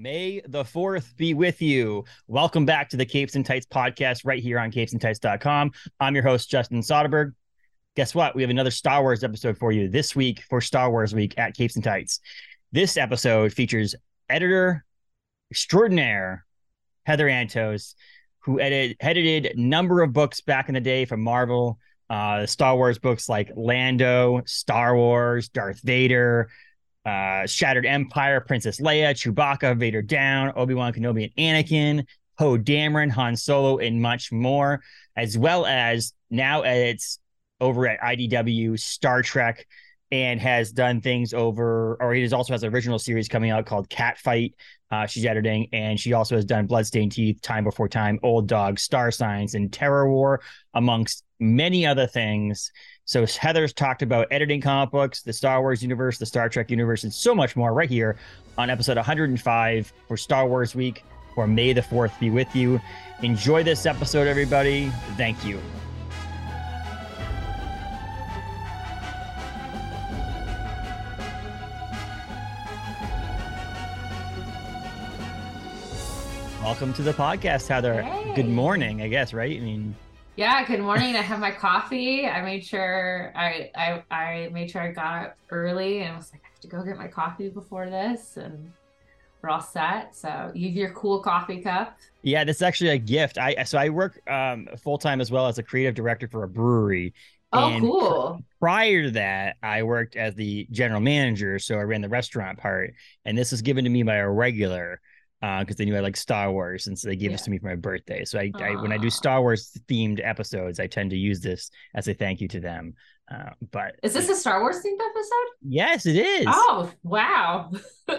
May the 4th be with you. Welcome back to the Capes and Tights podcast right here on capesandtights.com. I'm your host, Justin Soderberg. Guess what? We have another Star Wars episode for you this week for Star Wars Week at Capes and Tights. This episode features editor extraordinaire Heather Antos, who edited, edited a number of books back in the day from Marvel, uh, Star Wars books like Lando, Star Wars, Darth Vader, uh, Shattered Empire, Princess Leia, Chewbacca, Vader Down, Obi Wan Kenobi, and Anakin, Poe Dameron, Han Solo, and much more, as well as now it's over at IDW Star Trek and has done things over, or he also has an original series coming out called Catfight. Uh, she's editing, and she also has done Bloodstained Teeth, Time Before Time, Old Dog, Starsigns, and Terrorwar, amongst many other things. So Heather's talked about editing comic books, the Star Wars universe, the Star Trek universe, and so much more right here on episode 105 for Star Wars Week, or May the 4th be with you. Enjoy this episode, everybody. Thank you. Welcome to the podcast, Heather. Hey. Good morning, I guess, right? I mean, Yeah, good morning. I have my coffee. I made sure I I I made sure I got up early and was like, I have to go get my coffee before this and we're all set. So you have your cool coffee cup. yeah, this is actually a gift. I so I work um, full time as well as a creative director for a brewery. Oh, And cool. Prior to that, I worked as the general manager, so I ran the restaurant part. And this was given to me by a regular because they knew I like Star Wars, and so they gave this to me for my birthday. So I, I when I do Star Wars themed episodes, I tend to use this as a thank you to them. Uh, but Is this a Star Wars themed episode? yes, it is. Oh, wow.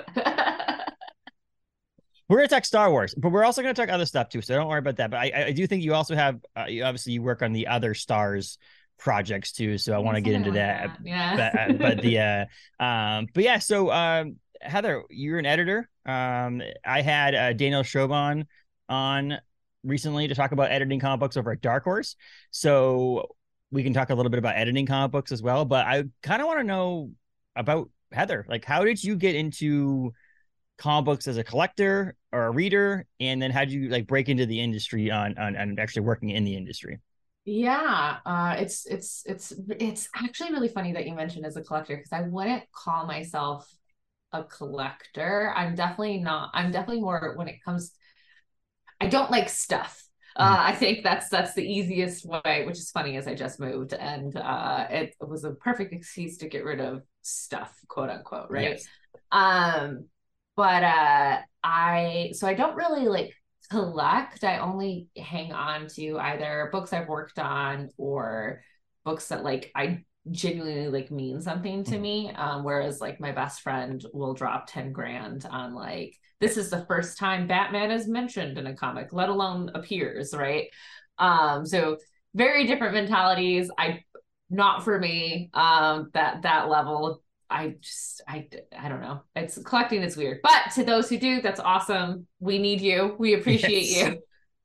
We're gonna talk Star Wars, but we're also gonna talk other stuff too. So don't worry about that. But I, I- do think you also have, uh, you obviously, you work on the other stars projects too. So I want to get into Something that. Yeah. But, uh, but the, uh, um, but yeah. So um, Heather, you're an editor. Um, I had uh, Daniel Chabon on recently to talk about editing comic books over at Dark Horse. So we can talk a little bit about editing comic books as well. But I kind of want to know about Heather. Like, how did you get into comic books as a collector or a reader, and then how did you like break into the industry on on, on actually working in the industry? Yeah, uh, it's it's it's it's actually really funny that you mentioned as a collector because I wouldn't call myself a collector. I'm definitely not. I'm definitely more when it comes. I don't like stuff. Uh, I think that's that's the easiest way, which is funny as I just moved and uh, it was a perfect excuse to get rid of stuff, quote unquote, right? Yes. Um, but uh I so I don't really like collect. I only hang on to either books I've worked on or books that like I genuinely like mean something to Mhm. me. Um, whereas like my best friend will drop 10 grand on like this is the first time Batman is mentioned in a comic, let alone appears, right? Um, so very different mentalities. I not for me. Um, that that level I just I I don't know. It's collecting is weird. But to those who do, that's awesome. We need you. We appreciate Yes. you.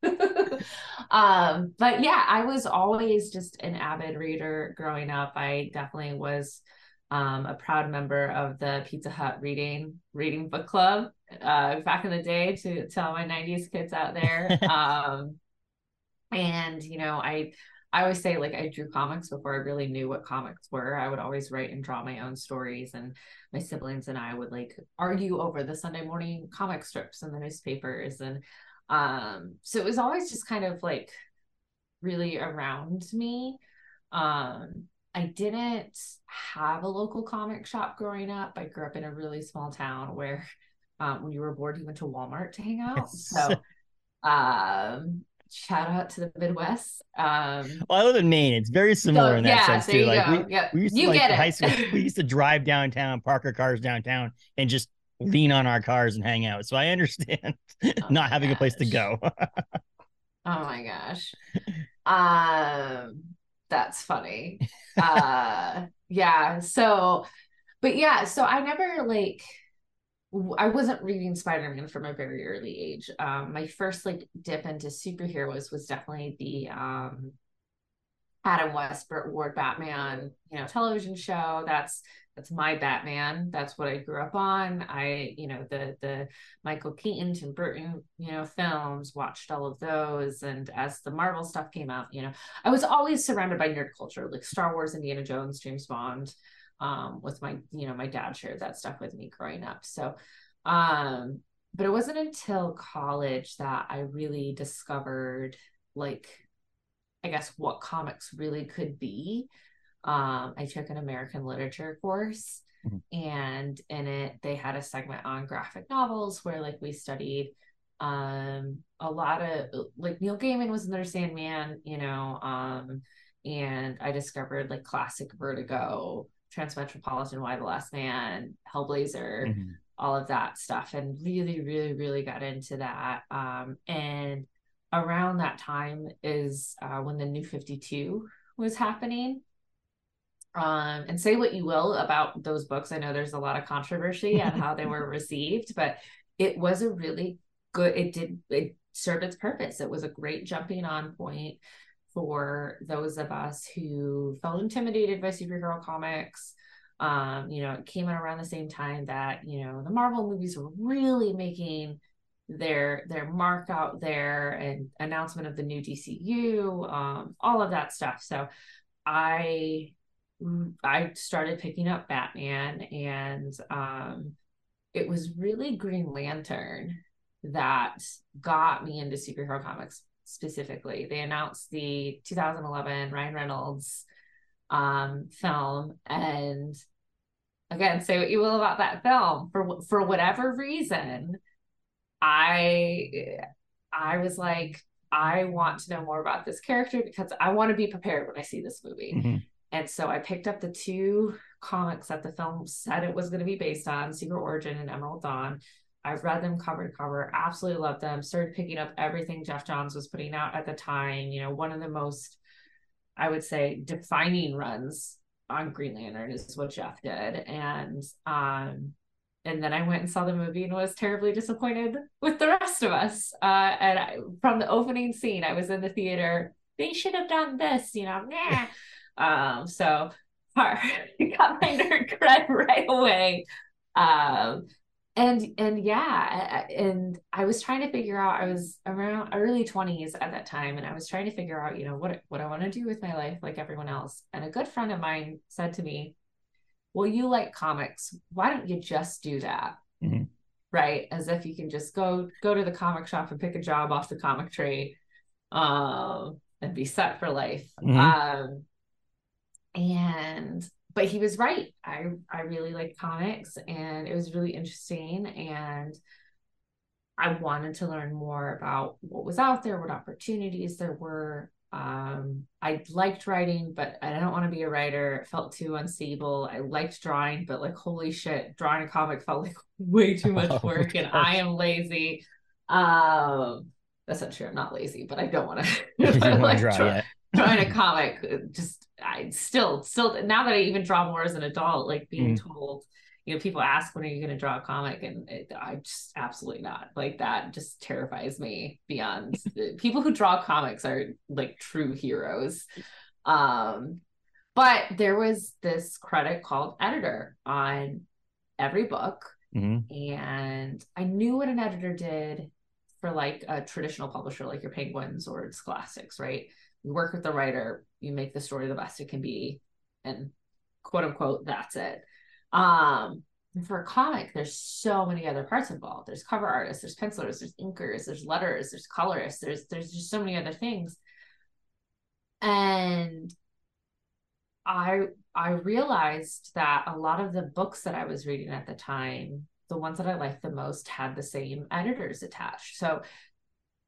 um but yeah, I was always just an avid reader growing up. I definitely was um a proud member of the Pizza Hut reading reading book club uh back in the day to tell my 90s kids out there. um and you know, I I always say like I drew comics before I really knew what comics were. I would always write and draw my own stories and my siblings and I would like argue over the Sunday morning comic strips in the newspapers and um so it was always just kind of like really around me. Um I didn't have a local comic shop growing up. I grew up in a really small town where um when you were bored you went to Walmart to hang out. Yes. So um shout out to the Midwest. Um Well, I live in Maine. It's very similar so, in that yeah, sense too. Like go. we, used to you like get in it. high school. we used to drive downtown, park our cars downtown, and just lean on our cars and hang out. So I understand Oh not having a place to go. Oh my gosh. Um that's funny. Uh yeah, so but yeah, so I never like I wasn't reading Spider-Man from a very early age. Um my first like dip into superheroes was definitely the um Adam West Burt Ward Batman, you know, television show. That's that's my Batman. That's what I grew up on. I, you know, the the Michael Keaton, Tim Burton, you know, films, watched all of those. And as the Marvel stuff came out, you know, I was always surrounded by nerd culture, like Star Wars, Indiana Jones, James Bond. Um, with my, you know, my dad shared that stuff with me growing up. So um, but it wasn't until college that I really discovered like I guess what comics really could be um, I took an American literature course, mm-hmm. and in it they had a segment on graphic novels where like we studied um, a lot of like Neil Gaiman was in their Sandman, you know, um, and I discovered like classic Vertigo, Transmetropolitan, Y the Last Man, Hellblazer. Mm-hmm. All of that stuff, and really, really, really got into that. Um, and around that time is uh, when the New Fifty Two was happening um, and say what you will about those books. I know there's a lot of controversy on how they were received, but it was a really good, it did, it served its purpose. It was a great jumping on point for those of us who felt intimidated by superhero comics. Um, you know, it came out around the same time that, you know, the Marvel movies were really making their their mark out there and announcement of the new DCU, um, all of that stuff. So I I started picking up Batman, and um, it was really Green Lantern that got me into superhero comics specifically. They announced the 2011 Ryan Reynolds um, film, and again, say what you will about that film. For for whatever reason, I I was like, I want to know more about this character because I want to be prepared when I see this movie. Mm-hmm. And so I picked up the two comics that the film said it was going to be based on Secret Origin and Emerald Dawn. I've read them cover to cover, absolutely loved them. Started picking up everything Geoff Johns was putting out at the time. You know, one of the most, I would say, defining runs on Green Lantern is what Jeff did. And um, and then I went and saw the movie and was terribly disappointed with the rest of us. Uh, and I, from the opening scene, I was in the theater. They should have done this, you know. Nah. Um, so got my nerd cred right away. Um, and and yeah, and I was trying to figure out. I was around early twenties at that time, and I was trying to figure out, you know, what what I want to do with my life, like everyone else. And a good friend of mine said to me, "Well, you like comics. Why don't you just do that?" Mm-hmm. Right, as if you can just go go to the comic shop and pick a job off the comic tree, um, and be set for life. Mm-hmm. Um, and but he was right. I i really liked comics and it was really interesting and i wanted to learn more about what was out there what opportunities there were. Um i liked writing but i don't want to be a writer. It felt too unstable. I liked drawing but like holy shit drawing a comic felt like way too much oh work oh, and i am lazy. Um that's not true. I'm not lazy but i don't want to like draw, drawing a comic uh, just I still still now that I even draw more as an adult, like being mm. told, you know, people ask when are you going to draw a comic, and it, I just absolutely not like that. Just terrifies me beyond. people who draw comics are like true heroes. Um, but there was this credit called editor on every book, mm-hmm. and I knew what an editor did for like a traditional publisher like your Penguins or Scholastics, right? You work with the writer, you make the story the best it can be, and quote unquote, that's it. Um, for a comic, there's so many other parts involved. There's cover artists, there's pencilers, there's inkers, there's letters, there's colorists, there's there's just so many other things. And I I realized that a lot of the books that I was reading at the time, the ones that I liked the most, had the same editors attached. So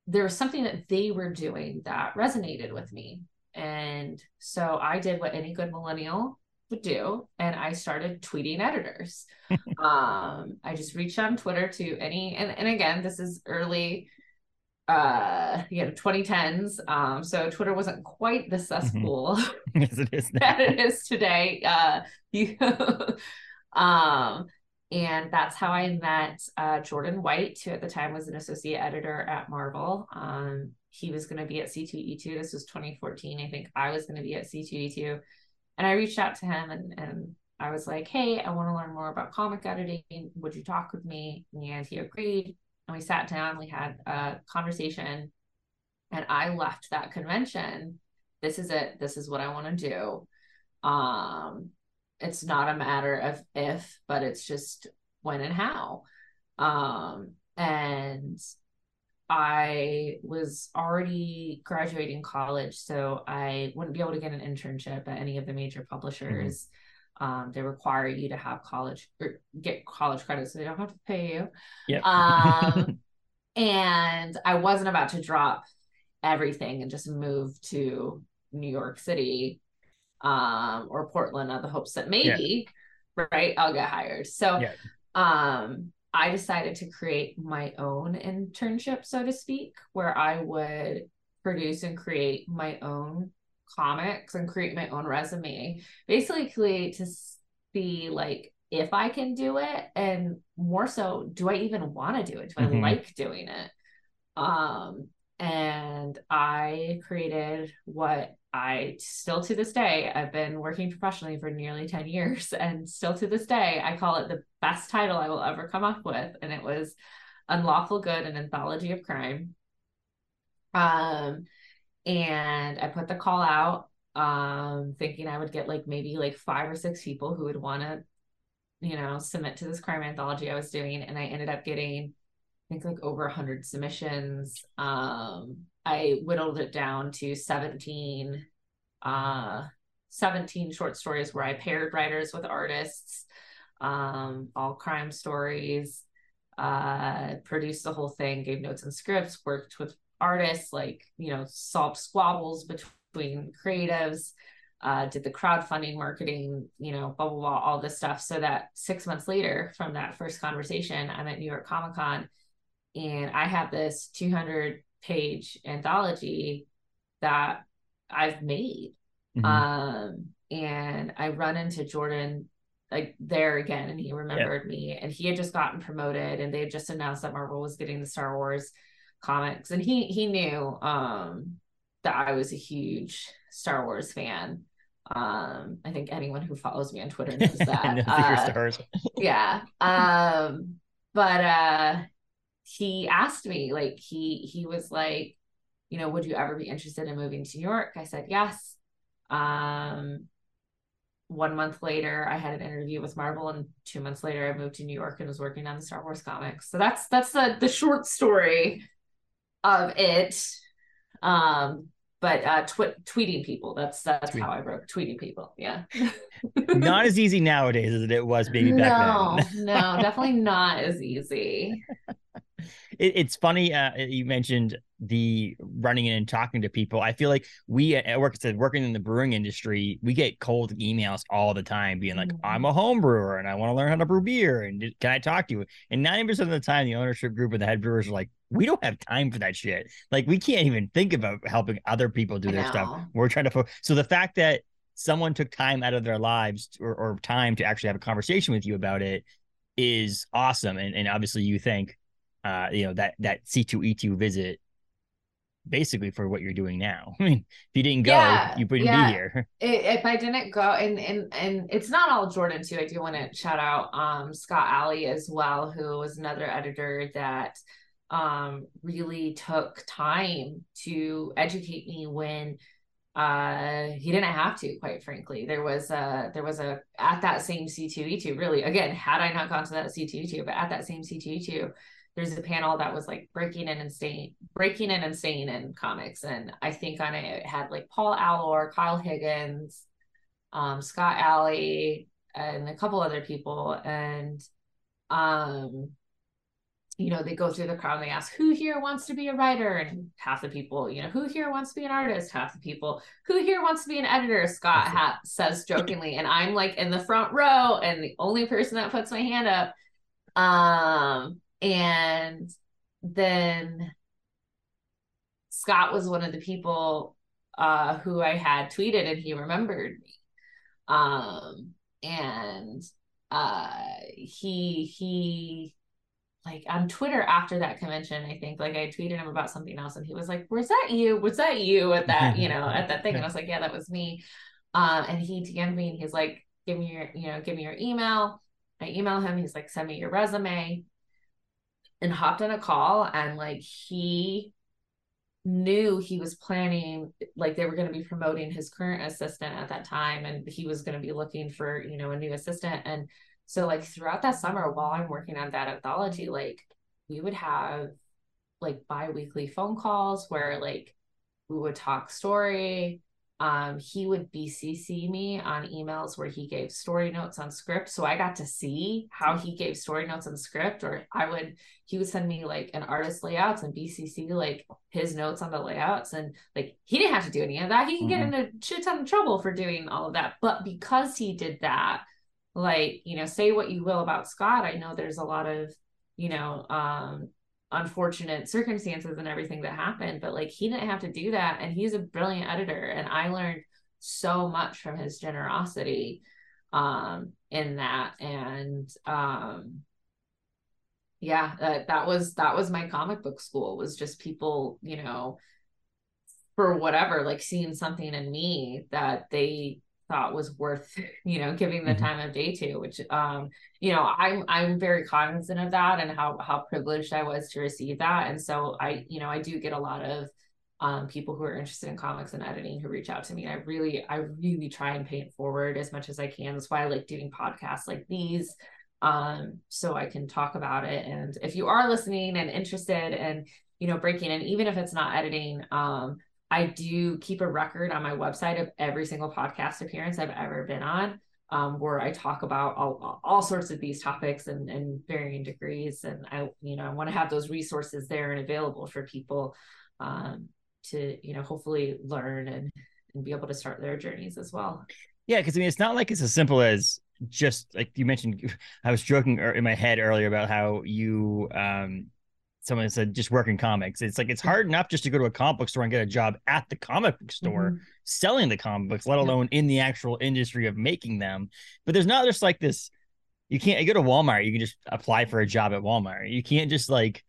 there was something that they were doing that resonated with me. And so I did what any good millennial would do and I started tweeting editors. um, I just reached on Twitter to any and, and again, this is early uh you know 2010s um so twitter wasn't quite the mm-hmm. cesspool mm-hmm. yes, it is that it is today uh you um and that's how I met uh, Jordan White, who at the time was an associate editor at Marvel. Um, he was going to be at C2E2. This was 2014. I think I was going to be at C2E2. And I reached out to him and, and I was like, hey, I want to learn more about comic editing. Would you talk with me? And he agreed. And we sat down, we had a conversation, and I left that convention. This is it. This is what I want to do. Um, it's not a matter of if, but it's just when and how. Um, and I was already graduating college, so I wouldn't be able to get an internship at any of the major publishers. Mm-hmm. Um, they require you to have college or get college credit, so they don't have to pay you. Yeah. Um, and I wasn't about to drop everything and just move to New York City um, or Portland on the hopes that maybe, yeah. right, I'll get hired. So, yeah. um, I decided to create my own internship, so to speak, where I would produce and create my own comics and create my own resume, basically to see like if I can do it and more so, do I even want to do it? Do mm-hmm. I like doing it? Um, and I created what I still to this day, I've been working professionally for nearly 10 years. And still to this day, I call it the best title I will ever come up with. And it was Unlawful Good, an anthology of crime. Um, and I put the call out, um, thinking I would get like maybe like five or six people who would want to, you know, submit to this crime anthology I was doing. And I ended up getting, I think like over 100 submissions. Um, I whittled it down to 17 uh 17 short stories where I paired writers with artists, um, all crime stories, uh, produced the whole thing, gave notes and scripts, worked with artists, like, you know, solved squabbles between creatives, uh, did the crowdfunding marketing, you know, blah, blah, blah, all this stuff. So that six months later from that first conversation, I'm at New York Comic Con and I have this 200 page anthology that I've made. Mm-hmm. Um, and I run into Jordan like there again, and he remembered yeah. me, and he had just gotten promoted, and they had just announced that Marvel was getting the Star Wars comics, and he he knew um that I was a huge Star Wars fan. Um, I think anyone who follows me on Twitter knows that. uh, yeah. Um, but uh he asked me like he he was like you know would you ever be interested in moving to new york? I said yes. Um one month later i had an interview with marvel and two months later i moved to new york and was working on the star wars comics. So that's that's the the short story of it. Um but uh tw- tweeting people that's that's how i broke tweeting people yeah. Not as easy nowadays as it was maybe back no, then no definitely not as easy it, it's funny uh, you mentioned the running in and talking to people. I feel like we at work said working in the brewing industry, we get cold emails all the time, being like, mm-hmm. "I'm a home brewer and I want to learn how to brew beer, and can I talk to you?" And ninety percent of the time, the ownership group and the head brewers are like, "We don't have time for that shit. Like, we can't even think about helping other people do their stuff. We're trying to." Fo-. So the fact that someone took time out of their lives or, or time to actually have a conversation with you about it is awesome, and and obviously you think uh, you know, that that C2E2 visit basically for what you're doing now. I mean, if you didn't go, yeah, you wouldn't yeah. be here. If I didn't go, and and and it's not all Jordan too. I do want to shout out um, Scott Allie as well, who was another editor that um, really took time to educate me when uh he didn't have to quite frankly there was a there was a at that same c2e2 really again had i not gone to that c2e2 but at that same c2e2 there's a panel that was like breaking in and staying breaking in and staying in comics and i think on it, it had like paul allor kyle higgins um, scott allie and a couple other people and um you know they go through the crowd and they ask who here wants to be a writer? And half the people you know who here wants to be an artist? Half the people who here wants to be an editor? Scott ha- says jokingly and i'm like in the front row and the only person that puts my hand up um and then Scott was one of the people uh, who I had tweeted and he remembered me. Um, and uh, he, he, like on Twitter after that convention, I think like I tweeted him about something else and he was like, Was that you? Was that you at that, you know, at that thing? And I was like, Yeah, that was me. Um, and he DM'd me and he's like, give me your, you know, give me your email. I email him. He's like, send me your resume and hopped on a call. And like, he knew he was planning, like, they were going to be promoting his current assistant at that time. And he was going to be looking for, you know, a new assistant. And so, like, throughout that summer, while I'm working on that anthology, like, we would have like bi weekly phone calls where, like, we would talk story um, he would BCC me on emails where he gave story notes on script. So I got to see how he gave story notes on script, or I would, he would send me like an artist layouts and BCC like his notes on the layouts. And like he didn't have to do any of that. He can mm-hmm. get in a shit ton of trouble for doing all of that. But because he did that, like, you know, say what you will about Scott, I know there's a lot of, you know, um, unfortunate circumstances and everything that happened but like he didn't have to do that and he's a brilliant editor and i learned so much from his generosity um in that and um yeah uh, that was that was my comic book school was just people you know for whatever like seeing something in me that they thought was worth you know giving the mm-hmm. time of day to which um you know i'm i'm very cognizant of that and how how privileged i was to receive that and so i you know i do get a lot of um, people who are interested in comics and editing who reach out to me. I really, I really try and pay it forward as much as I can. That's why I like doing podcasts like these, um, so I can talk about it. And if you are listening and interested and you know breaking in, even if it's not editing, um, I do keep a record on my website of every single podcast appearance I've ever been on, um, where I talk about all, all sorts of these topics and, and varying degrees. And I, you know, I want to have those resources there and available for people um, to, you know, hopefully learn and, and be able to start their journeys as well. Yeah, because I mean, it's not like it's as simple as just like you mentioned. I was joking er, in my head earlier about how you um someone said just work in comics. It's like it's hard enough just to go to a comic book store and get a job at the comic book store mm-hmm. selling the comic books, let alone in the actual industry of making them. But there's not just like this. You can't you go to Walmart, you can just apply for a job at Walmart. You can't just like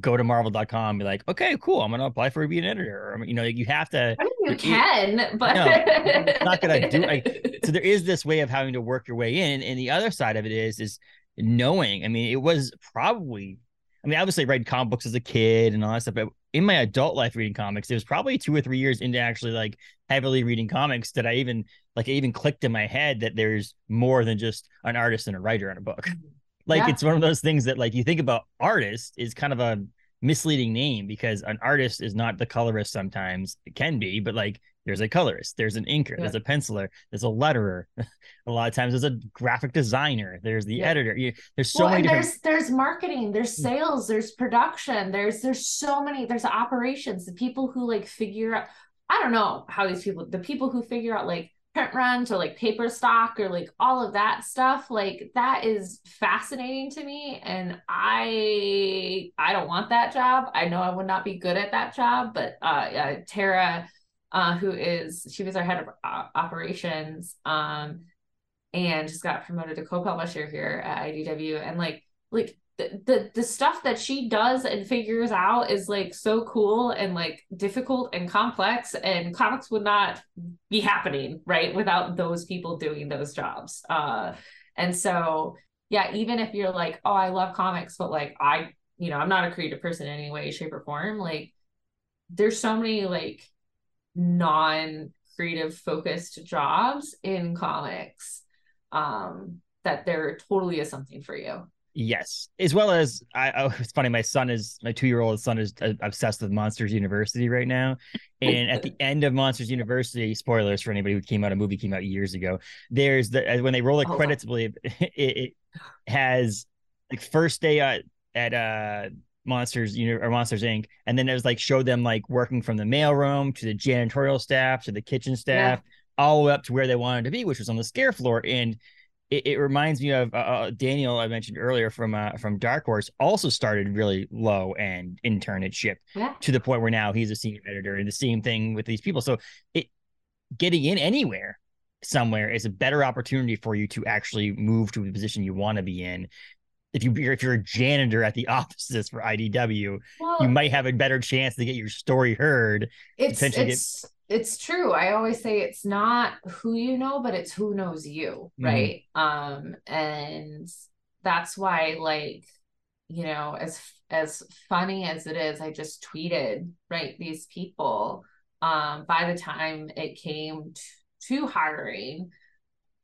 go to marvel.com and be like, okay, cool, I'm gonna apply for be an editor. Or, you know, you have to I mean, you can, but no, it's not gonna do like so there is this way of having to work your way in. And the other side of it is is knowing. I mean, it was probably I mean, obviously, I read comic books as a kid and all that stuff, but in my adult life reading comics, it was probably two or three years into actually like heavily reading comics that I even like it even clicked in my head that there's more than just an artist and a writer in a book. Mm-hmm. Like yeah. it's one of those things that like you think about artist is kind of a misleading name because an artist is not the colorist sometimes it can be but like there's a colorist there's an inker yeah. there's a penciler there's a letterer. A lot of times there's a graphic designer there's the yeah. editor. You, there's so well, many different... there's there's marketing there's sales there's production there's there's so many there's operations. The people who like figure out i don't know how these people the people who figure out like print runs or like paper stock or like all of that stuff like that is fascinating to me. And i i don't want that job. I know i would not be good at that job but uh, uh tara uh who is she was our head of uh, operations um and just got promoted to co-publisher here at idw and like like the, the stuff that she does and figures out is like so cool and like difficult and complex and comics would not be happening right without those people doing those jobs. Uh and so yeah even if you're like oh i love comics but like i you know i'm not a creative person in any way shape or form like there's so many like non creative focused jobs in comics um that there totally is something for you Yes, as well as I. Oh, it's funny. My son is my two-year-old son is uh, obsessed with Monsters University right now, and at the end of Monsters University, spoilers for anybody who came out a movie came out years ago. There's the when they roll the oh, credits, I believe it, it, has like first day at at uh Monsters you know or Monsters Inc. And then it was like showed them like working from the mailroom to the janitorial staff to the kitchen staff, yeah. all the way up to where they wanted to be, which was on the scare floor. And it, it reminds me of uh, uh, Daniel I mentioned earlier from uh, from Dark Horse. Also started really low and internship yeah. to the point where now he's a senior editor, and the same thing with these people. So it getting in anywhere somewhere is a better opportunity for you to actually move to a position you want to be in. If you if you're a janitor at the offices for IDW, well, you might have a better chance to get your story heard. It's it's, get... it's true. I always say it's not who you know, but it's who knows you, Mhm. right? Um, and that's why, like, you know, as as funny as it is, I just tweeted, right, these people. Um, by the time it came to hiring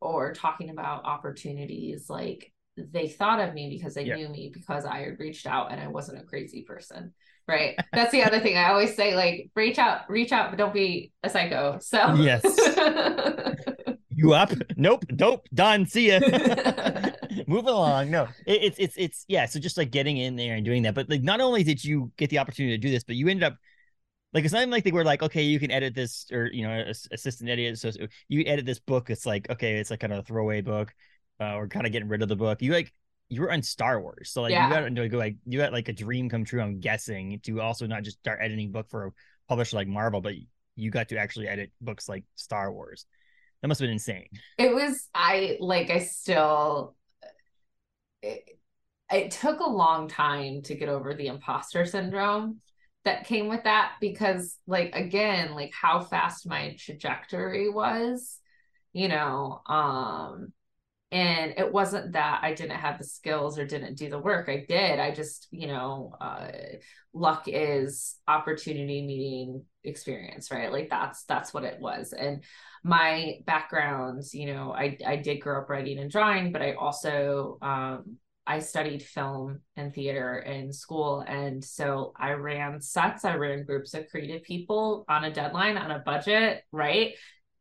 or talking about opportunities, like they thought of me because they Yeah. knew me because I had reached out and I wasn't a crazy person. Right. That's the other thing. I always say, like, reach out, reach out, but don't be a psycho. So Yes. You up? Nope. Nope. Done. See ya. Move along. No, it, it's it's it's yeah. So just like getting in there and doing that, but like not only did you get the opportunity to do this, but you ended up like it's not even like they were like, okay, you can edit this or you know, ass- assistant edit. So you edit this book. It's like okay, it's like kind of a throwaway book, uh, or kind of getting rid of the book. You like you were on Star Wars, so like Yeah. you got into like you got like a dream come true. I'm guessing to also not just start editing book for a publisher like Marvel, but you got to actually edit books like Star Wars. That must have been insane. it was I like I still it, it took a long time to get over the imposter syndrome that came with that because like again like how fast my trajectory was you know um and it wasn't that I didn't have the skills or didn't do the work I did I just you know uh luck is opportunity meeting experience right? Like that's that's what it was. And my backgrounds you know i i did grow up writing and drawing but i also um i studied film and theater in school. And so i ran sets i ran groups of creative people on a deadline on a budget right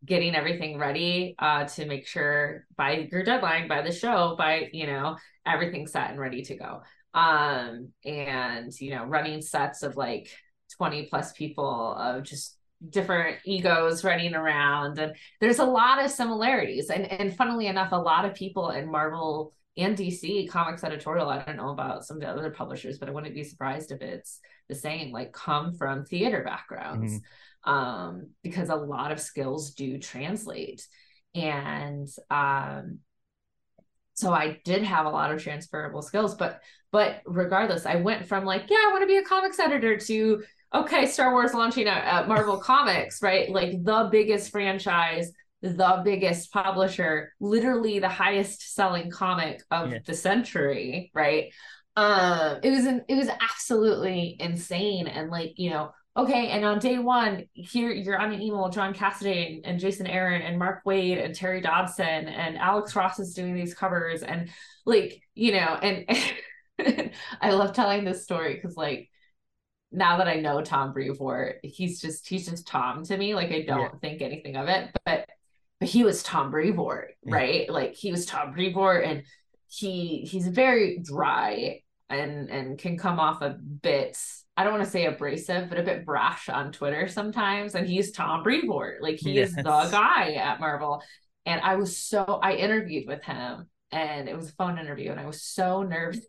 getting everything ready uh to make sure by your deadline by the show by you know everything set and ready to go. Um and you know running sets of like 20 plus people of just different egos running around and there's a lot of similarities. And and funnily enough a lot of people in marvel and dc comics editorial i don't know about some of the other publishers but i wouldn't be surprised if it's the same like come from theater backgrounds um because a lot of skills do translate and um so I did have a lot of transferable skills, but but regardless, I went from like, yeah, I want to be a comics editor to okay, Star Wars launching at, Marvel Comics, right? Like the biggest franchise, the biggest publisher, literally the highest selling comic of Yeah. the century, right? Um, it was an, it was absolutely insane, and like you know, okay, and on day one, here you're on an email with John Cassaday and, and Jason Aaron and Mark Waid and Terry Dodson and Alex Ross is doing these covers and like you know, and I love telling this story because like now that I know Tom Brevoort, he's just he's just Tom to me. Like I don't Yeah. think anything of it, but but he was Tom Brevoort, Yeah. right? Like he was Tom Brevoort, and he he's very dry and and can come off a bit. I don't want to say abrasive, but a bit brash on Twitter sometimes. And he's Tom Brevoort, like he is the guy at Marvel. And I was so I interviewed with him, and it was a phone interview, and I was so nervous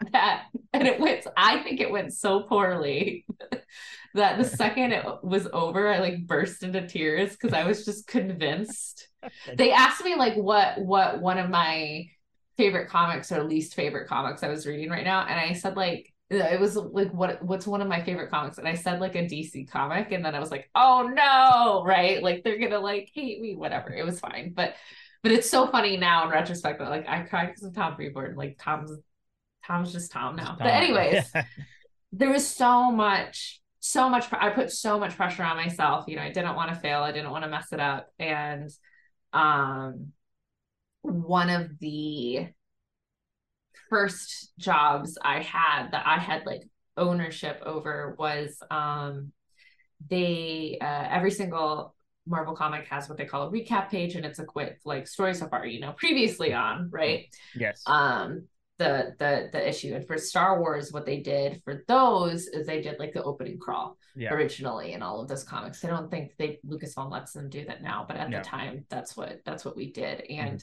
that and it went i think it went so poorly that the second it was over i like burst into tears because i was just convinced they asked me like what what one of my favorite comics or least favorite comics i was reading right now and i said like it was like what what's one of my favorite comics and i said like a dc comic and then i was like oh no right? Like they're gonna like hate me whatever it was fine but but it's so funny now in retrospect that like i cried because of tom brevoort like tom's tom's just tom now but anyways there was so much so much i put so much pressure on myself you know i didn't want to fail i didn't want to mess it up and um one of the first jobs i had that i had like ownership over was um they uh every single marvel comic has what they call a recap page and it's a quick like story so far you know previously on right yes. um the the the issue and for star wars what they did for those is they did like the opening crawl yeah. originally in all of those comics i don't think they lucasfilm lets them do that now but at No. the time that's what that's what we did and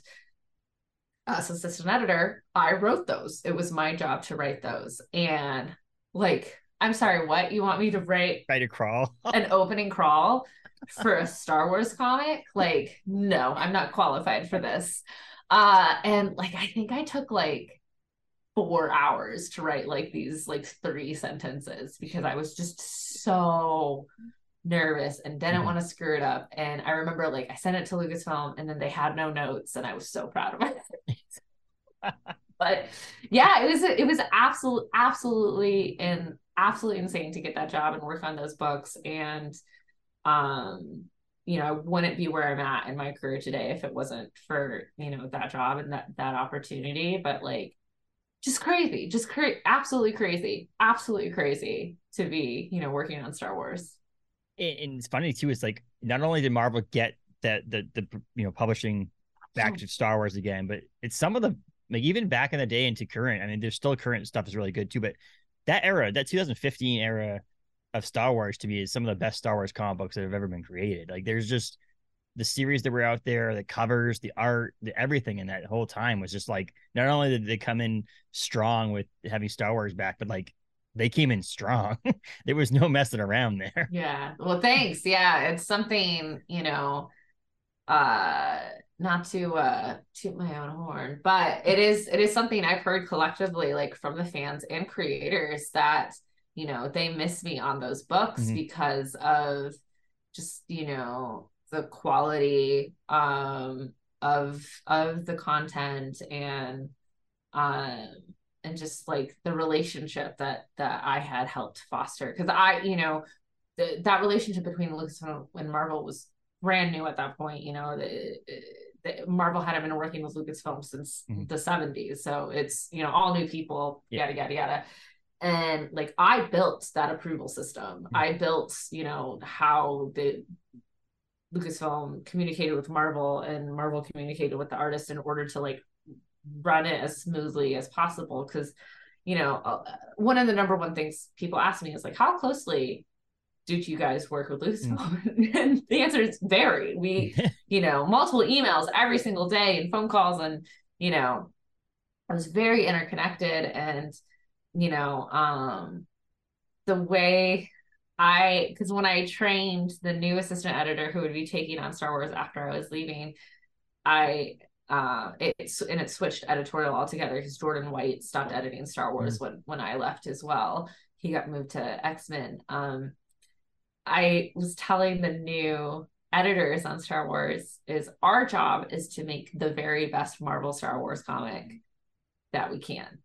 as assistant editor i wrote those it was my job to write those and like i'm sorry what you want me to write write a crawl. an opening crawl for a Star Wars comic. Like, no, I'm not qualified for this. Uh, and like, I think I took like four hours to write like these like three sentences because I was just so nervous and didn't Mhm. want to screw it up. And I remember like I sent it to Lucasfilm and then they had no notes and I was so proud of it. but yeah, it was it was absolute absolutely and absolutely insane to get that job and work on those books. And um, you know, I wouldn't be where I'm at in my career today if it wasn't for, you know, that job and that that opportunity. But like just crazy, just crazy, absolutely crazy, absolutely crazy to be, you know, working on Star Wars. And, and it's funny too. It's like not only did Marvel get that the the you know publishing back to Star Wars again, but it's some of the like even back in the day into current. I mean, there's still current stuff is really good too, but that era, that 2015 era of Star Wars to me is some of the best Star Wars comic books that have ever been created. Like there's just the series that were out there, the covers, the art, the everything in that whole time was just like not only did they come in strong with having Star Wars back, but like they came in strong. there was no messing around there. Yeah. Well, thanks. Yeah, it's something, you know, uh not to uh toot my own horn, but it is it is something I've heard collectively like from the fans and creators that, you know, they miss me on those books Mhm. because of just, you know, the quality um of of the content and um and just like the relationship that that I had helped foster because I you know the, that relationship between Lucasfilm and Marvel was brand new at that point you know the, the Marvel hadn't been working with Lucasfilm since Mhm. the 70s so it's you know all new people Yeah. yada yada yada and like I built that approval system Mhm. I built you know how the Lucasfilm communicated with Marvel and Marvel communicated with the artist in order to like run it as smoothly as possible. Because you know uh, one of the number one things people ask me is like how closely do you guys work with Lucasfilm and the answer is very. We you know multiple emails every single day and phone calls and you know I was very interconnected. And you know um the way I because when I trained the new assistant editor who would be taking on Star Wars after I was leaving, I uh it's and it switched editorial altogether because Jordan White stopped editing Star Wars when when I left as well. He got moved to X-Men. Um I was telling the new editors on Star Wars is our job is to make the very best Marvel Star Wars comic that we can.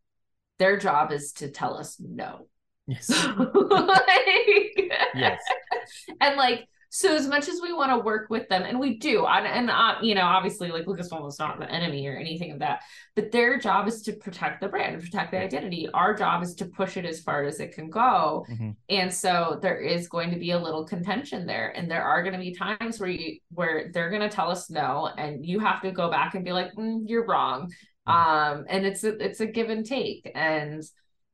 Their job is to tell us no. yes. like, Yes. and like so as much as we want to work with them and we do and, and uh, you know obviously like lucasfilm is not the enemy or anything of that but their job is to protect the brand and protect the identity our job is to push it as far as it can go Mhm. and so there is going to be a little contention there and there are going to be times where you where they're going to tell us no and you have to go back and be like mm, you're wrong Mhm. um and it's a, it's a give and take and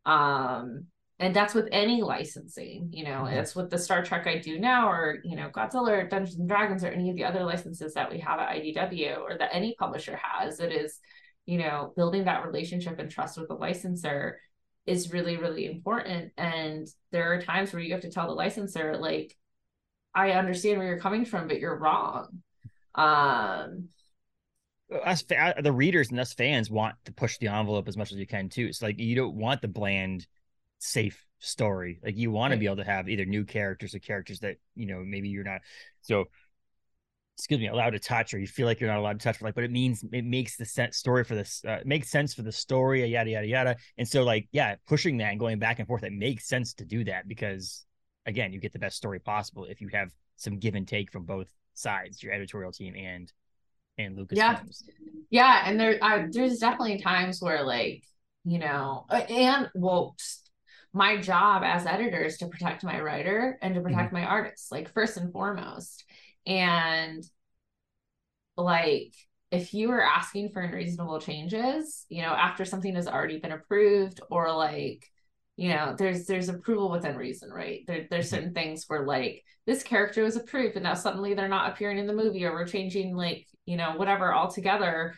um and that's with any licensing you know it's with the star trek i do now or you know godzilla or dungeons and dragons or any of the other licenses that we have at idw or that any publisher has it is you know building that relationship and trust with the licensor is really really important. And there are times where you have to tell the licensor like i understand where you're coming from but you're wrong. Um us the readers and us fans want to push the envelope as much as you can too. It's like you don't want the bland, safe story. Like you want to be able to have either new characters or characters that you know maybe you're not so excuse me allowed to touch or you feel like you're not allowed to touch. Like, but it means it makes the sense story for this uh, makes sense for the story. Yada yada yada. And so like yeah, pushing that and going back and forth, it makes sense to do that because again, you get the best story possible if you have some give and take from both sides, your editorial team and and Lucas. Yeah. yeah and there I, there's definitely times where like you know uh, and well my job as editor is to protect my writer and to protect my artists like first and foremost. And like if you are asking for unreasonable changes you know after something has already been approved or like you know there's there's approval within reason right? There, there's Mhm. certain things where like this character was approved and now suddenly they're not appearing in the movie or we're changing like you know whatever altogether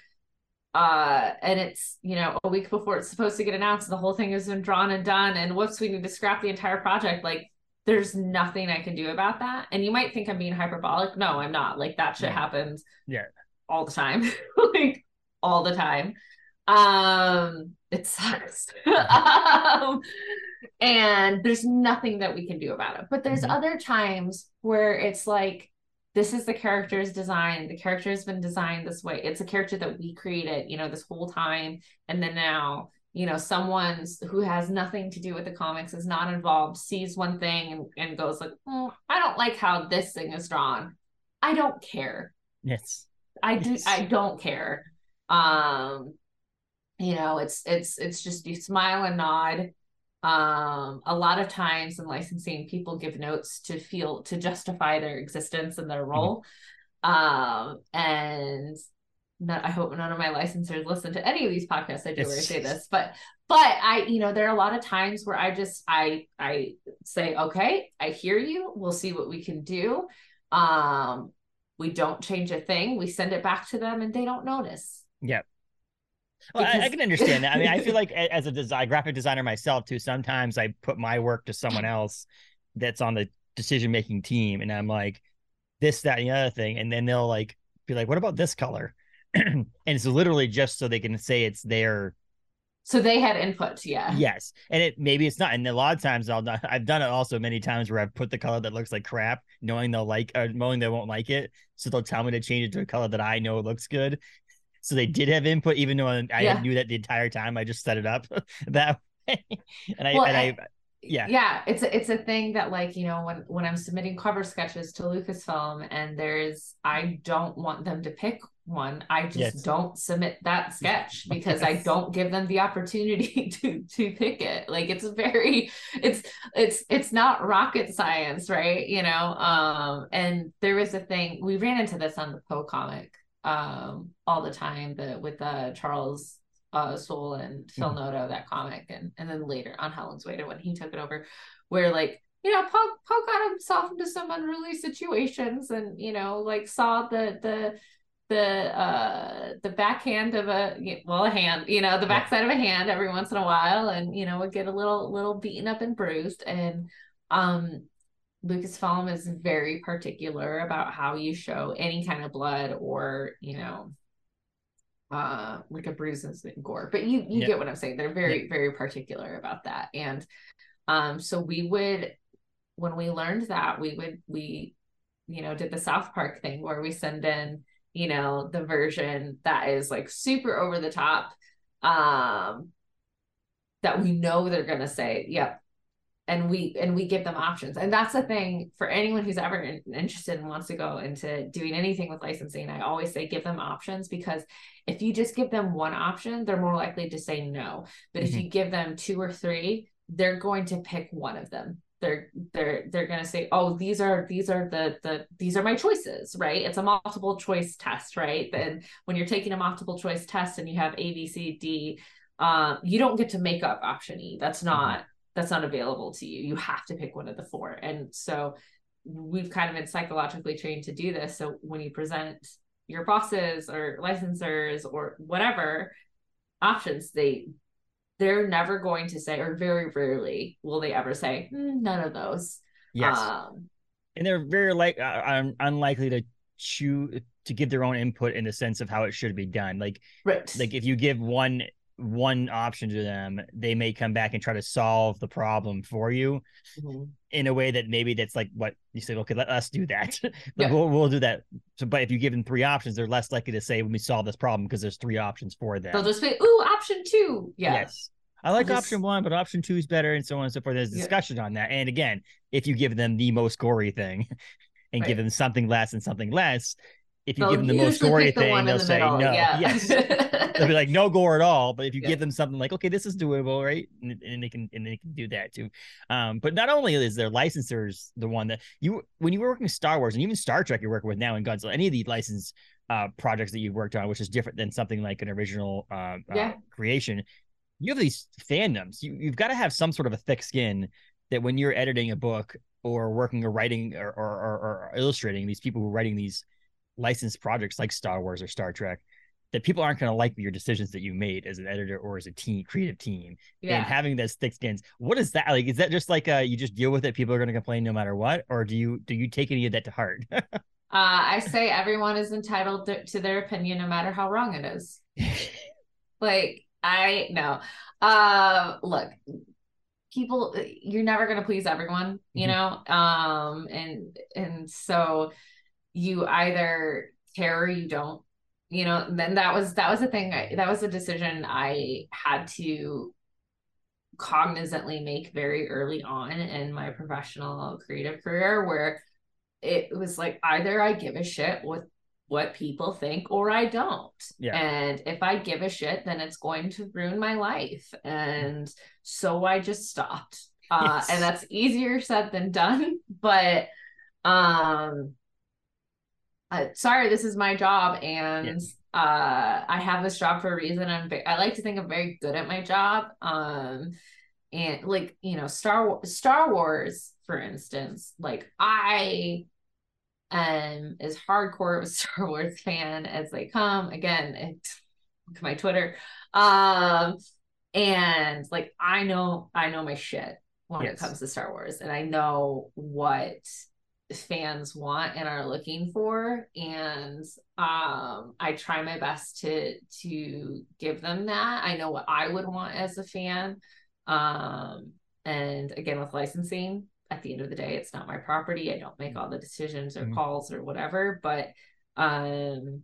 uh and it's you know a week before it's supposed to get announced the whole thing has been drawn and done and whoops we need to scrap the entire project like there's nothing i can do about that and you might think i'm being hyperbolic no i'm not like that shit Yeah. happens Yeah. all the time like all the time um it sucks um and there's nothing that we can do about it. But there's Mhm. other times where it's like, this is the character's design. The character has been designed this way. It's a character that we created, you know, this whole time. And then now, you know, someone's who has nothing to do with the comics, is not involved, sees one thing and, and goes like, "Oh, I don't like how this thing is drawn. I don't care. Yes. I do Yes. I don't care. Um you know, it's it's it's just you smile and nod. Um a lot of times in licensing people give notes to feel to justify their existence and their role. Um and not, I hope none of my licensors listen to any of these podcasts I do where I say this, but but I, you know, there are a lot of times where I just I I say, okay, I hear you. We'll see what we can do. Um, we don't change a thing. We send it back to them, and they don't notice. Yeah. Well, I, I can understand that. I mean, I feel like as a design graphic designer myself too, sometimes I put my work to someone else that's on the decision making team, and I'm like, this, that, and the other thing, and then they'll like be like, what about this color? and it's literally just so they can say it's their So they had input. Yeah. yes, and it maybe it's not. And a lot of times I'll I've done it also many times where I've put the color that looks like crap, knowing they'll like, or knowing they won't like it, so they'll tell me to change it to a color that I know looks good. So they did have input, even though I Yeah. knew that the entire time. I just set it up that way, and I Well, and I, I- yeah. yeah it's a, it's a thing that like you know when when i'm submitting cover sketches to lucasfilm and there's i don't want them to pick one i just Yes. don't submit that sketch because i don't give them the opportunity to to pick it like it's very it's it's it's not rocket science right you know um and there was a thing we ran into this on the poe comic um all the time the with uh charles uh Soule and Phil Mhm. Noto that comic and and then later on Angel Unzueta when he took it over where like you know Poe Poe got himself into some unruly situations and you know like saw the the the uh the backhand of a well a hand you know the Yeah. backside of a hand every once in a while and you know would get a little little beaten up and bruised and um Lucasfilm is very particular about how you show any kind of blood or you know uh like a bruises and gore but you you Yeah. get what i'm saying. They're very very particular about that. And um so we would when we learned that we would we you know did the south park thing where we send in you know the version that is like super over the top um that we know they're going to say yep and we and we give them options. And that's the thing for anyone who's ever in- interested and wants to go into doing anything with licensing i always say give them options because if you just give them one option they're more likely to say no. But if Mhm. you give them two or three they're going to pick one of them. They're they're they're going to say oh these are these are the the these are my choices right? It's a multiple choice test right? Then when you're taking a multiple choice test and you have a b c d um you don't get to make up option e. That's not that's not available to you. You have to pick one of the four. And so we've kind of been psychologically trained to do this. So when you present your bosses or licensors or whatever options, they they're never going to say, or very rarely will they ever say, "Hmm, none of those. Yes. Um, and they're very like uh, unlikely to choose to give their own input in the sense of how it should be done. Like right. like if you give one one option to them, they may come back and try to solve the problem for you Mhm. in a way that maybe that's like what you said. Okay, let us do that. Like, Yeah. we'll we'll do that. So, but if you give them three options, they're less likely to say, "Let me solve this problem," because there's three options for them. They'll just say, ooh, option two. Yeah. Yes. I like Just- option one, but option two is better, and so on and so forth. There's Yeah. discussion on that. And again, if you give them the most gory thing and give them something less and something less, if you give them the most gory the thing, they'll the say middle. no. Yeah. Yes. They'll be like no gore at all. But if you Yeah. give them something like, okay, this is doable, right? And, and they can and they can do that too. Um, but not only is their licensors the one that you when you were working with Star Wars and even Star Trek you're working with now in Godzilla, any of the license uh projects that you've worked on, which is different than something like an original uh, Yeah. uh creation, you have these fandoms. You you've got to have some sort of a thick skin that when you're editing a book or working or writing or or, or, or illustrating these people who are writing these licensed projects like Star Wars or Star Trek, that people aren't going to like your decisions that you made as an editor or as a team creative team. yeah. And having those thick skins, what is that like? Is that just like uh you just deal with it? People are going to complain no matter what, or do you do you take any of that to heart? Uh, I say everyone is entitled to, to their opinion, no matter how wrong it is. Like I know Uh, look, people you're never going to please everyone you Mhm. know um and and so you either care or you don't you know then that was that was the thing I, that was a decision i had to cognizantly make very early on in my professional creative career where it was like either i give a shit with what people think or i don't Yeah. and if i give a shit then it's going to ruin my life and so i just stopped uh Yes. and that's easier said than done but um uh, sorry this is my job and Yes. uh i have this job for a reason. I'm i like to think i'm very good at my job um and like you know star Wars, star wars for instance like i am as hardcore of a star wars fan as they come. Again it, look at my twitter. Um and like i know i know my shit when it comes to star wars and i know what fans want and are looking for and um i try my best to to give them that i know what i would want as a fan um and again with licensing at the end of the day it's not my property i don't make all the decisions or Mhm. calls or whatever but um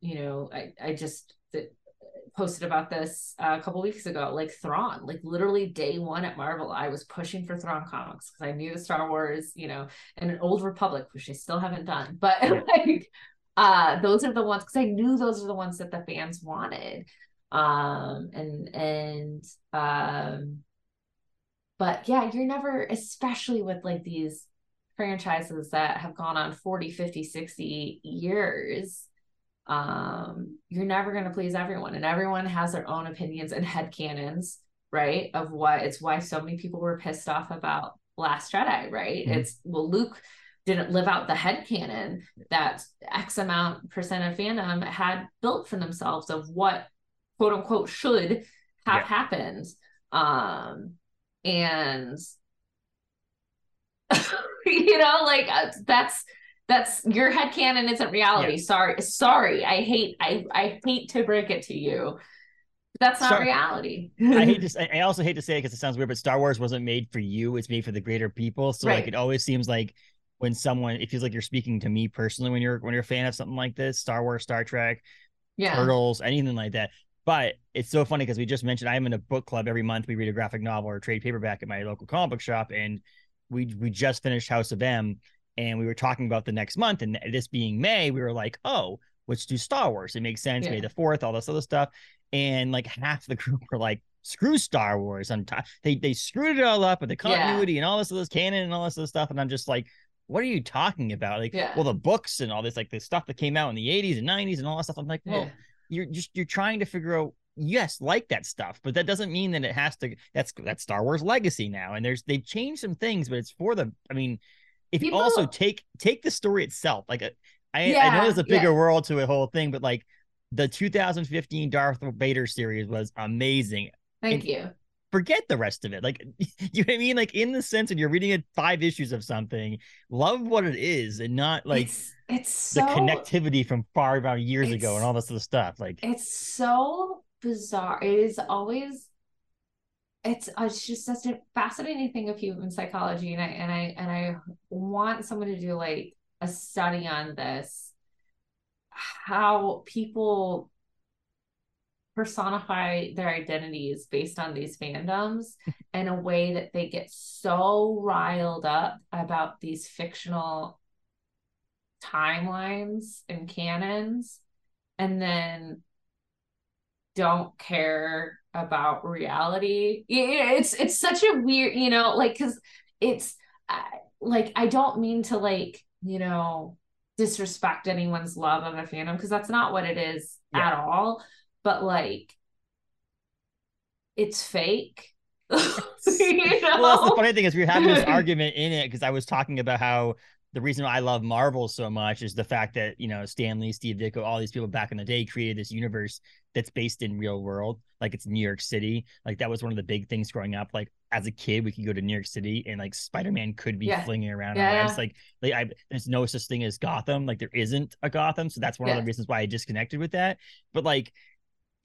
you know i i just posted about this uh, a couple weeks ago like Thrawn like literally day one at Marvel I was pushing for Thrawn comics because I knew the Star Wars you know and an Old Republic which I still haven't done but Yeah. like uh those are the ones because I knew those are the ones that the fans wanted um and and um but yeah you're never especially with like these franchises that have gone on 40 50 60 years um you're never going to please everyone and everyone has their own opinions and headcanons right of what it's why so many people were pissed off about last jedi right Mhm. it's well luke didn't live out the headcanon that x amount percent of fandom had built for themselves of what quote unquote should have Yeah. happened um and you know like uh, that's that's your head canon isn't reality Yeah. sorry sorry i hate i i hate to break it to you that's not Sorry. reality I hate to. say- I also hate to say it because it sounds weird, but Star Wars wasn't made for you. It's made for the greater people. So like, it always seems like when someone, it feels like you're speaking to me personally when you're when you're a fan of something like this, Star Wars, Star Trek, yeah Turtles, anything like that. But it's so funny because we just mentioned I'm in a book club every month. We read a graphic novel or a trade paperback at my local comic book shop, and we we just finished House of M, and we were talking about the next month, and this being May, we were like, oh, let's do Star Wars. It makes sense. May the Fourth, all this other stuff, and like half the group were like, screw Star Wars. I'm t- they they screwed it all up with the Yeah. continuity and all this other canon and all this other stuff, and I'm just like. What are you talking about? Like, Yeah. well, the books and all this, like the stuff that came out in the 80s and 90s and all that stuff. I'm like, well, yeah you're just you're trying to figure out yes like that stuff but that doesn't mean that it has to that's that's star wars legacy now and there's they've changed some things but it's for the i mean if you also take take the story itself like uh, I, I know there's a bigger yeah. world to a whole thing but like the 2015 darth vader series was amazing. Thank and- you. forget the rest of it. Like you know what i mean? Like in the sense that you're reading it five issues of something love what it is and not like it's it's the so connectivity from far about years ago and all this other stuff like it's so bizarre. It is always it's uh, it's just such a fascinating thing of human psychology and i and i and i want someone to do like a study on this how people personify their identities based on these fandoms in a way that they get so riled up about these fictional timelines and canons and then don't care about reality it's it's such a weird you know like because it's uh, like i don't mean to like you know disrespect anyone's love of a fandom because that's not what it is Yeah. at all but like it's fake you know? well, that's the funny thing is we were having this argument in it because I was talking about how the reason I love Marvel so much is the fact that you know Stan Lee, Steve Ditko, all these people back in the day created this universe that's based in real world, like it's New York City. Like that was one of the big things growing up. Like as a kid, we could go to New York City and like Spider Man could be Yeah. flinging around. Yeah, yeah. webs. Like, like I, there's no such thing as Gotham. Like there isn't a Gotham, so that's one of the reasons why I disconnected with that. But like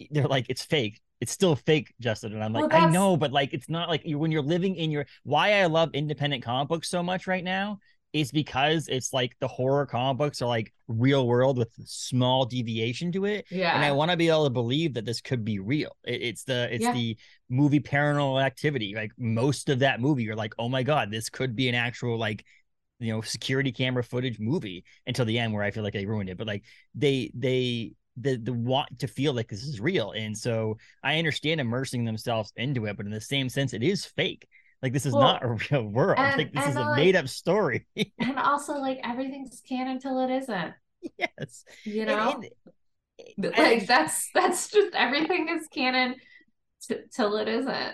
they're like it's fake it's still fake, Justin. And I'm like, Well, I know, but like, it's not like you when you're living in your. Why I love independent comic books so much right now is because it's like the horror comic books are like real world with small deviation to it, Yeah. and I want to be able to believe that this could be real. It- it's the it's Yeah. the movie Paranormal Activity. Like most of that movie, you're like, oh my god, this could be an actual like you know security camera footage movie until the end where I feel like they ruined it. But like they they the the want to feel like this is real, and so I understand immersing themselves into it, but in the same sense, it is fake. Like this is Well, not a real world. and- like this is a like- made up story. and also like everything's canon until it isn't. yes, You know? and- and- like that's that's just everything is canon t- till it isn't.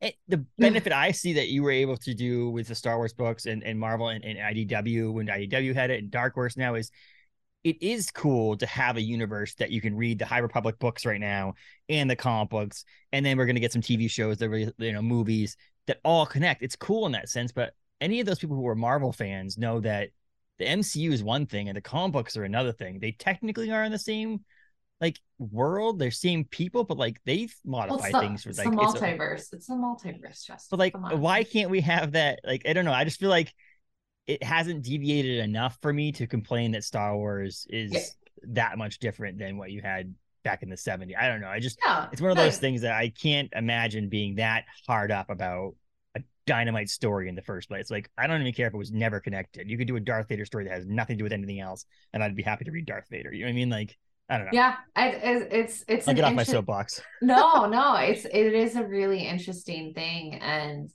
it, the benefit I see that you were able to do with the Star Wars books and, and Marvel and, and IDW when IDW had it and Dark Horse now is it is cool to have a universe that you can read the High Republic books right now and the comic books, and then we're gonna get some TV shows that really you know movies that all connect. It's cool in that sense, but any of those people who are Marvel fans know that the MCU is one thing and the comic books are another thing. They technically are in the same like world, they're same people, but like they've Well, modified the, things for it's like the it's a- multiverse. It's the multiverse, Justin. but like, why can't we have that? Like, I don't know. I just feel like it hasn't deviated enough for me to complain that Star Wars is Yeah. that much different than what you had back in the 70s. I don't know. I just, Yeah, it's one of those things that I can't imagine being that hard up about a dynamite story in the first place. Like, I don't even care if it was never connected. You could do a Darth Vader story that has nothing to do with anything else, and I'd be happy to read Darth Vader. You know what I mean? Like, I don't know. Yeah, I, it's it's it's I'll get off my soapbox. no, no, it's it is a really interesting thing, and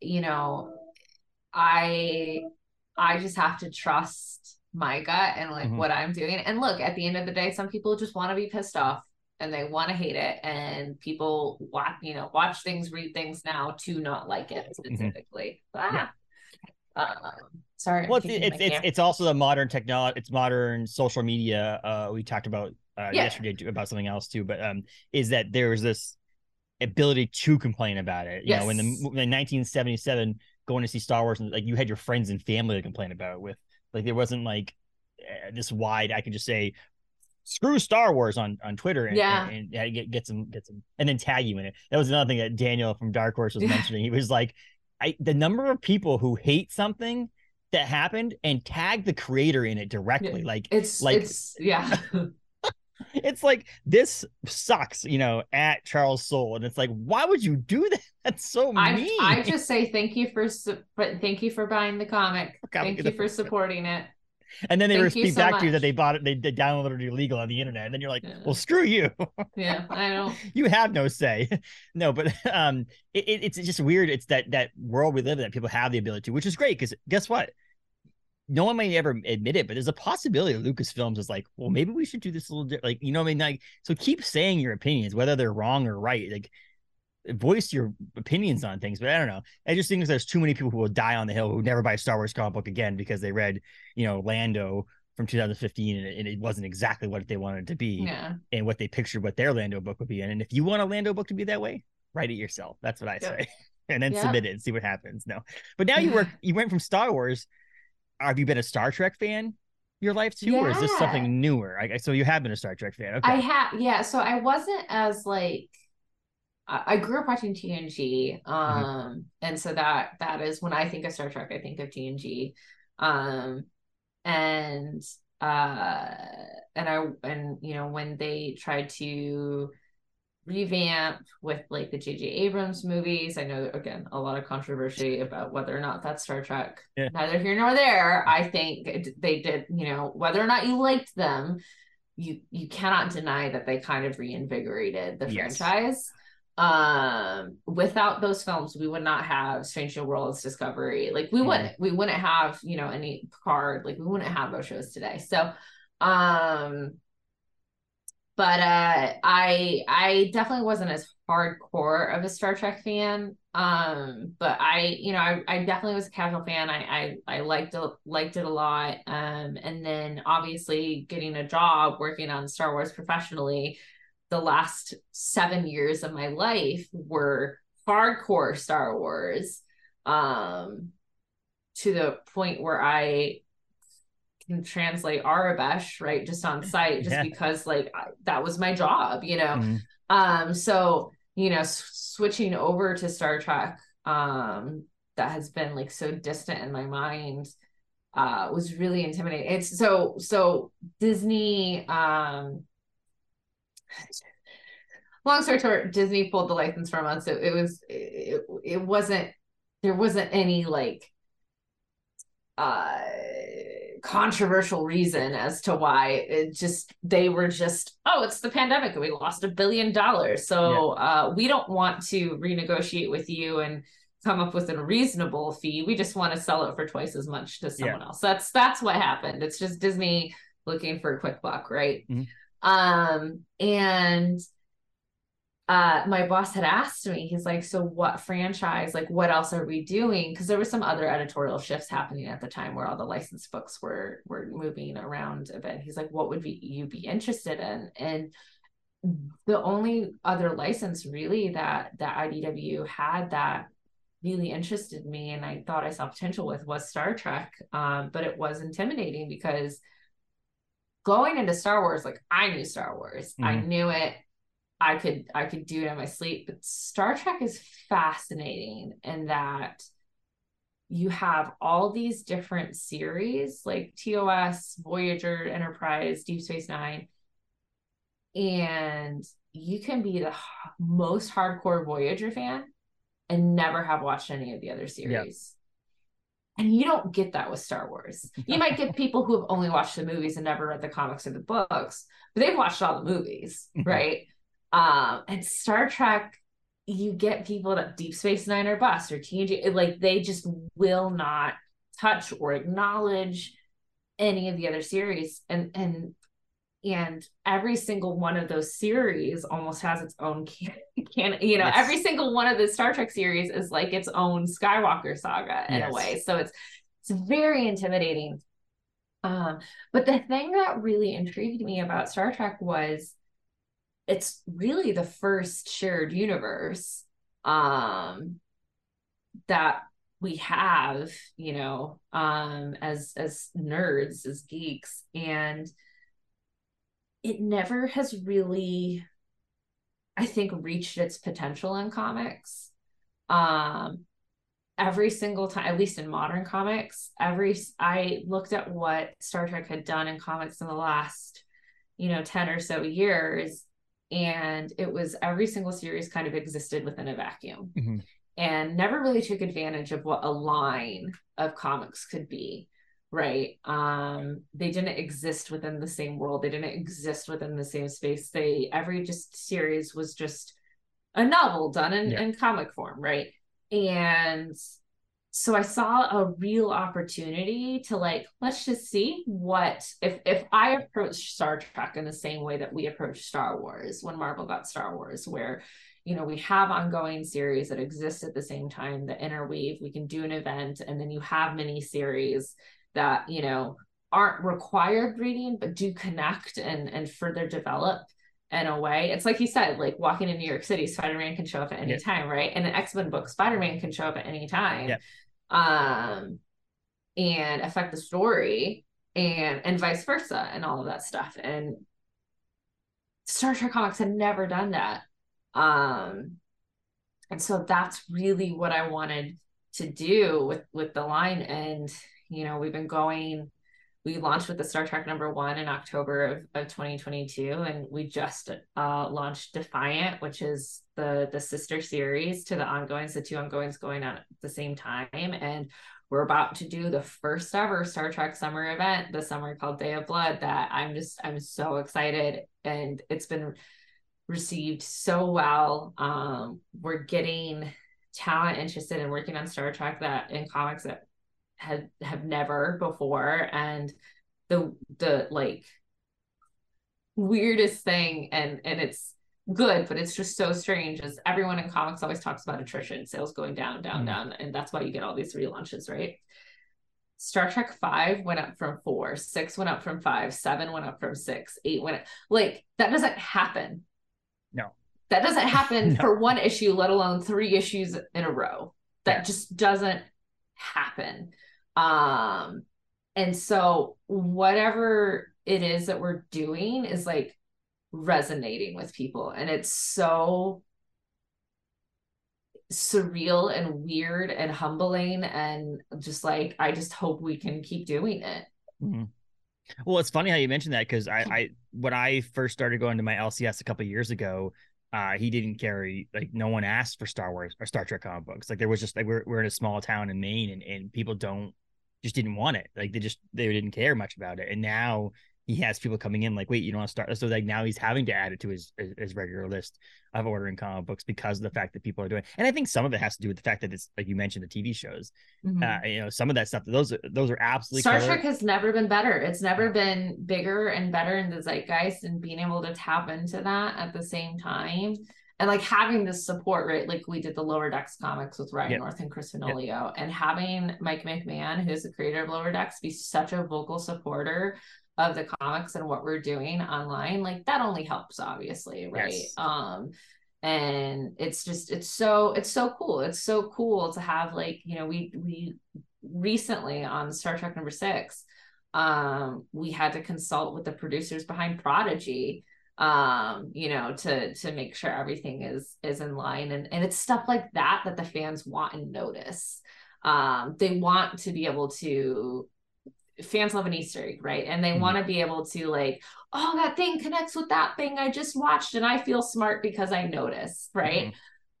you know, I I just have to trust my gut and like Mhm. what I'm doing. And look, at the end of the day, some people just want to be pissed off and they want to hate it, and people watch you know watch things, read things now to not like it specifically. Ah. Um, sorry, well it's it's it's, it's also the modern technology it's modern social media uh we talked about uh Yeah. yesterday too, about something else too but um is that there's this ability to complain about it you know in the in 1977 going to see star wars and like you had your friends and family to complain about it with like there wasn't like uh, this wide i could just say screw Star Wars on on Twitter and, Yeah. and, and get get some get some and then tag you in it. That was another thing that Daniel from Dark Horse was mentioning. He was like, I the number of people who hate something that happened and tag the creator in it directly. Like it's like- it's yeah. it's like this sucks, you know, at Charles Soule. And it's like, why would you do that? That's so I mean. I just say thank you for but thank you for buying the comic. Thank you for supporting it. and then they thank repeat so back to you that they bought it, they, they downloaded it illegal on the internet. And then you're like, Yeah. well, screw you. Yeah, I don't. you have no say no but um it, it- it's just weird it's that that world we live in that people have the ability to which is great because guess what no one may ever admit it but there's a possibility lucasfilms is like well maybe we should do this a little di-, like you know what i mean like so keep saying your opinions whether they're wrong or right like voice your opinions on things but i don't know i just think there's too many people who will die on the hill who never buy a star wars comic book again because they read you know lando from 2015 and it, and it wasn't exactly what they wanted it to be Yeah, and what they pictured what their Lando book would be in. And if you want a Lando book to be that way, write it yourself. That's what I Yeah. say. and then Yeah. submit it and see what happens. No. But now you work you went from Star Wars. Have you been a Star Trek fan your life too? Or is this something newer? I, so you have been a Star Trek fan. Okay. I have, Yeah, so I wasn't as like. I I grew up watching TNG, Mm-hmm. um, and so that that is when I think of Star Trek, I think of TNG, um, and uh, and I and you know when they tried to revamp with like the J.J. Abrams movies. I know again a lot of controversy about whether or not that's Star Trek. Yeah. Neither here nor there. I think they did, you know, whether or not you liked them, you you cannot deny that they kind of reinvigorated the Yes. franchise. Um, without those films, we would not have Strange New Worlds, Discovery. Like we Mhm. wouldn't, we wouldn't have, you know, any Picard. Like we wouldn't have those shows today. So, um, but uh i i definitely wasn't as hardcore of a star trek fan. Um but i you know i, I definitely was a casual fan. I i, I liked it liked it a lot. Um and then obviously getting a job working on star wars professionally the last seven years of my life were hardcore star wars. Um to the point where i can translate Aurebesh, right, just on site, just Yeah. because like I, that was my job, you know. Mhm. Um, so you know, s- switching over to Star Trek, um, that has been like so distant in my mind, uh, was really intimidating. It's so so Disney, um, long story short, Disney pulled the license from us. So it was it, it wasn't there wasn't any like uh controversial reason as to why it just they were just oh it's the pandemic and we lost a billion dollars so yeah. uh we don't want to renegotiate with you and come up with a reasonable fee we just want to sell it for twice as much to someone yeah. else that's that's what happened it's just disney looking for a quick buck right mm-hmm. um and uh, my boss had asked me, he's like, so what franchise, like what else are we doing? Because there were some other editorial shifts happening at the time where all the licensed books were were moving around a bit. He's like, what would be you be interested in? And the only other license really that that IDW had that really interested me and I thought I saw potential with was Star Trek. Um, but it was intimidating because going into Star Wars, like I knew Star Wars, mm-hmm. I knew it I could I could do it in my sleep. But Star Trek is fascinating in that you have all these different series like TOS, Voyager, Enterprise, Deep Space Nine, and you can be the most hardcore Voyager fan and never have watched any of the other series. And you don't get that with Star Wars. You might get people who have only watched the movies and never read the comics or the books, but they've watched all the movies, mm-hmm. right? Um, and Star Trek, you get people that Deep Space Nine or bust or TNG, like they just will not touch or acknowledge any of the other series. And and and every single one of those series almost has its own can, can you know yes. every single one of the star trek series is like its own skywalker saga in yes. a way so it's it's very intimidating um but the thing that really intrigued me about star trek was it's really the first shared universe um that we have you know um as as nerds as geeks and it never has really i think reached its potential in comics. Um every single time at least in modern comics every i looked at what star trek had done in comics in the last you know 10 or so years and it was every single series kind of existed within a vacuum. Mm-hmm. and never really took advantage of what a line of comics could be right? Um they didn't exist within the same world. They didn't exist within the same space. They every just series was just a novel done in, yeah. in comic form right? And so i saw a real opportunity to like let's just see what if if i approach star trek in the same way that we approach star wars when marvel got star wars where you know we have ongoing series that exist at the same time the interweave we can do an event and then you have mini series that you know aren't required reading but do connect and and further develop in a way. It's like you said, like walking in New York City, Spider-Man can show up at any yeah. time, right? In an X-Men book, Spider-Man can show up at any time. Yeah. Um and affect the story and and vice versa and all of that stuff. And Star Trek comics had never done that. Um and so that's really what I wanted to do with with the line and you know we've been going we launched with the Star Trek number one in October of, of 2022, and we just uh, launched Defiant, which is the the sister series to the ongoings, the two ongoings going on at the same time, and we're about to do the first ever Star Trek summer event this summer called Day of Blood. That I'm just I'm so excited, and it's been received so well. Um, we're getting talent interested in working on Star Trek that in comics that had have never before and the the like weirdest thing and and it's good but it's just so strange as everyone in comics always talks about attrition sales going down down mm. down and that's why you get all these relaunches right Star Trek 5 went up from 4, 6 went up from 5, 7 went up from 6, 8 went up. Like that doesn't happen. No. That doesn't happen no. for one issue, let alone three issues in a row. That yeah. just doesn't happen. Um, and so whatever it is that we're doing is like resonating with people and it's so surreal and weird and humbling and just like I just hope we can keep doing it. Mm-hmm. Well, it's funny how you mentioned that because I, I when I first started going to my LCS a couple years ago, uh, he didn't carry like no one asked for Star Wars or Star Trek comic books. Like there was just like we're we're in a small town in Maine and, and people don't just didn't want it. Like they just they didn't care much about it. And now he has people coming in like, wait, you don't want to start. So like now he's having to add it to his, his regular list of ordering comic books because of the fact that people are doing. And I think some of it has to do with the fact that it's like you mentioned the TV shows. Mm-hmm. Uh, you know, some of that stuff. Those are those are absolutely. Star Trek has never been better. It's never been bigger and better in the zeitgeist, and being able to tap into that at the same time and like having this support, right? Like we did the Lower Decks comics with Ryan yep. North and Chris Fenoglio, yep. and having Mike McMahan, who's the creator of Lower Decks, be such a vocal supporter of the comics and what we're doing online, like that only helps, obviously, right? Yes. Um, and it's just it's so it's so cool. It's so cool to have like you know we we recently on Star Trek number six, um, we had to consult with the producers behind Prodigy um you know to to make sure everything is is in line. And and it's stuff like that that the fans want and notice. Um they want to be able to fans love an easter egg right? And they mm-hmm. want to be able to like oh that thing connects with that thing i just watched and i feel smart because i notice right?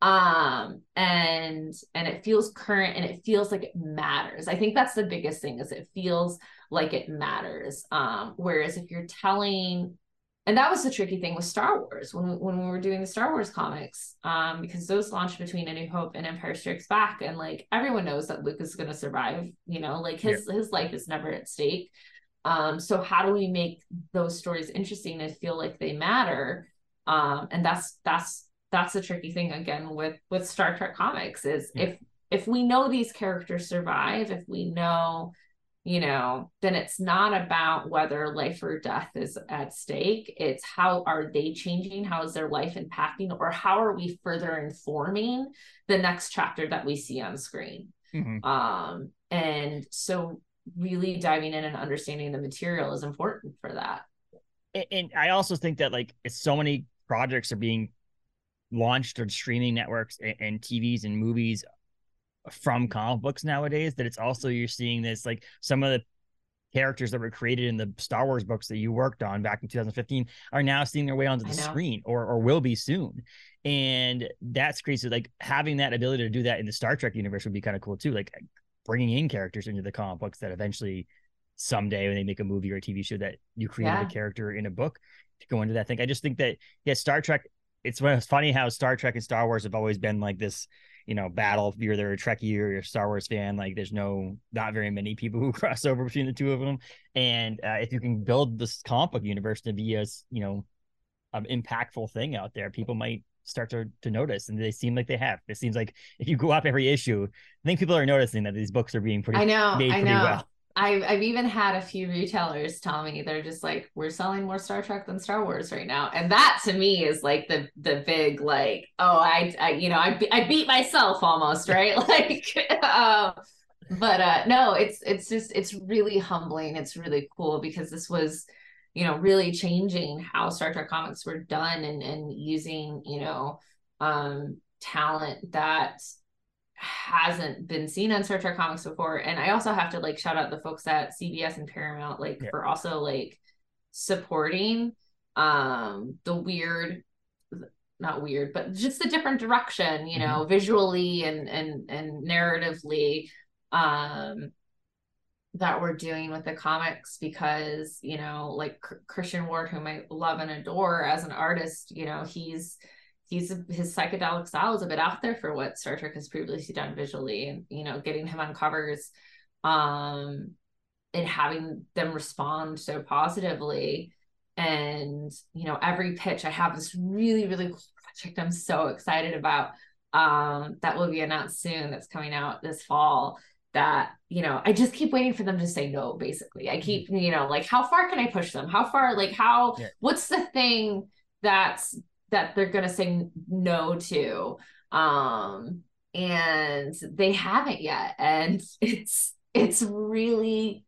Mm-hmm. um and and it feels current and it feels like it matters. I think that's the biggest thing is it feels like it matters. Um whereas if you're telling and that was the tricky thing with Star Wars when we, when we were doing the Star Wars comics, um, because those launched between A New Hope and Empire Strikes Back, and like everyone knows that Luke is going to survive. You know, like his yeah. his life is never at stake. Um, so how do we make those stories interesting and feel like they matter? Um, and that's that's that's the tricky thing again with with Star Trek comics is yeah. if if we know these characters survive, if we know you know, then it's not about whether life or death is at stake. It's how are they changing? How is their life impacting? Or how are we further informing the next chapter that we see on screen? Mm-hmm. Um, and so really diving in and understanding the material is important for that. And, and I also think that like so many projects are being launched on streaming networks and, and TVs and movies from comic books nowadays that it's also you're seeing this like some of the characters that were created in the Star Wars books that you worked on back in 2015 are now seeing their way onto the screen or or will be soon. And that's crazy. Like having that ability to do that in the Star Trek universe would be kind of cool too. Like bringing in characters into the comic books that eventually someday when they make a movie or a TV show that you created yeah. a character in a book to go into that thing. I just think that yeah, Star Trek. It's it's funny how Star Trek and Star Wars have always been like this you know, battle. If you're either a Trekkie or you're a Star Wars fan, like there's no, not very many people who cross over between the two of them. And uh, if you can build this comic book universe to be as, you know, an impactful thing out there, people might start to, to notice. And they seem like they have. It seems like if you go up every issue, I think people are noticing that these books are being pretty, I know, I know. Well. I've, I've even had a few retailers tell me they're just like we're selling more Star Trek than Star Wars right now, and that to me is like the the big like oh I, I you know I I beat myself almost right? Like um, but uh no it's it's just it's really humbling. It's really cool because this was you know really changing how Star Trek comics were done and and using you know um talent that hasn't been seen on Star Trek comics before. And I also have to like shout out the folks at CBS and Paramount, like yeah. for also like supporting um the weird not weird, but just the different direction, you know, mm-hmm. visually and and and narratively um that we're doing with the comics because you know like Christian Ward whom I love and adore as an artist you know he's he's his psychedelic style is a bit out there for what Star Trek has previously done visually, and you know, getting him on covers, um, and having them respond so positively, and you know, every pitch I have this really really cool project I'm so excited about, um, that will be announced soon. That's coming out this fall. That you know, I just keep waiting for them to say no. Basically, I mm-hmm. keep you know, like how far can I push them? How far? Like how? Yeah. What's the thing that's that they're going to say no to um and they haven't yet and it's it's really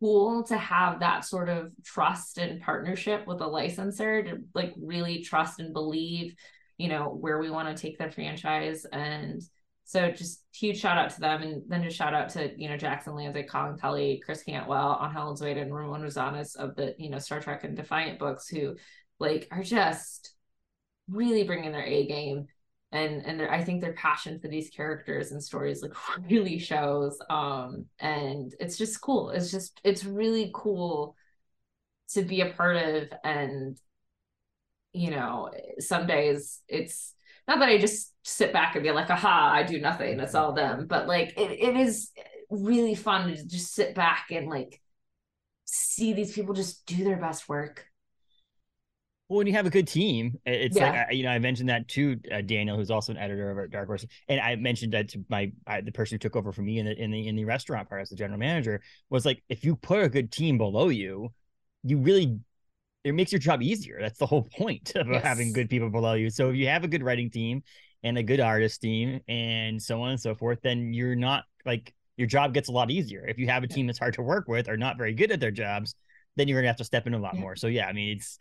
cool to have that sort of trust and partnership with a licensor to like really trust and believe, you know, where we want to take the franchise. And so just huge shout out to them. And then just shout out to, you know, Jackson Lanzing, Collin Kelly, Chris Cantwell, Angel Unzueta, and Ramon Rosanas of the, you know, Star Trek and Defiant books who like are just really bringing their A game and and I think their passion for these characters and stories like really shows. Um, and it's just cool. It's just it's really cool to be a part of. And you know, some days it's not that I just sit back and be like, aha, I do nothing. It's all them. But like it, it is really fun to just sit back and like see these people just do their best work well, when you have a good team, it's yeah. like you know I mentioned that to uh, Daniel, who's also an editor over at Dark Horse, and I mentioned that to my I, the person who took over for me in the in the in the restaurant part as the general manager was like, if you put a good team below you, you really it makes your job easier. That's the whole point of yes. having good people below you. So if you have a good writing team and a good artist team and so on and so forth, then you're not like your job gets a lot easier. If you have a team that's hard to work with or not very good at their jobs, then you're gonna have to step in a lot yeah. more. So yeah, I mean it's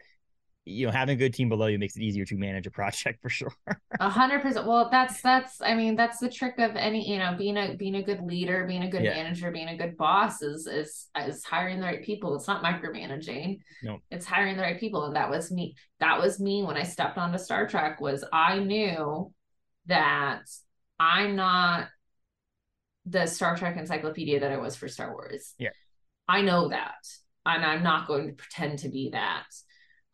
you know having a good team below you makes it easier to manage a project for sure. A hundred percent. Well that's that's i mean that's the trick of any you know being a being a good leader being a good yeah. manager being a good boss is is is hiring the right people. It's not micromanaging. No. It's hiring the right people. And that was me that was me when i stepped onto star trek was i knew that i'm not the star trek encyclopedia that i was for star wars. Yeah. I know that. And i'm not going to pretend to be that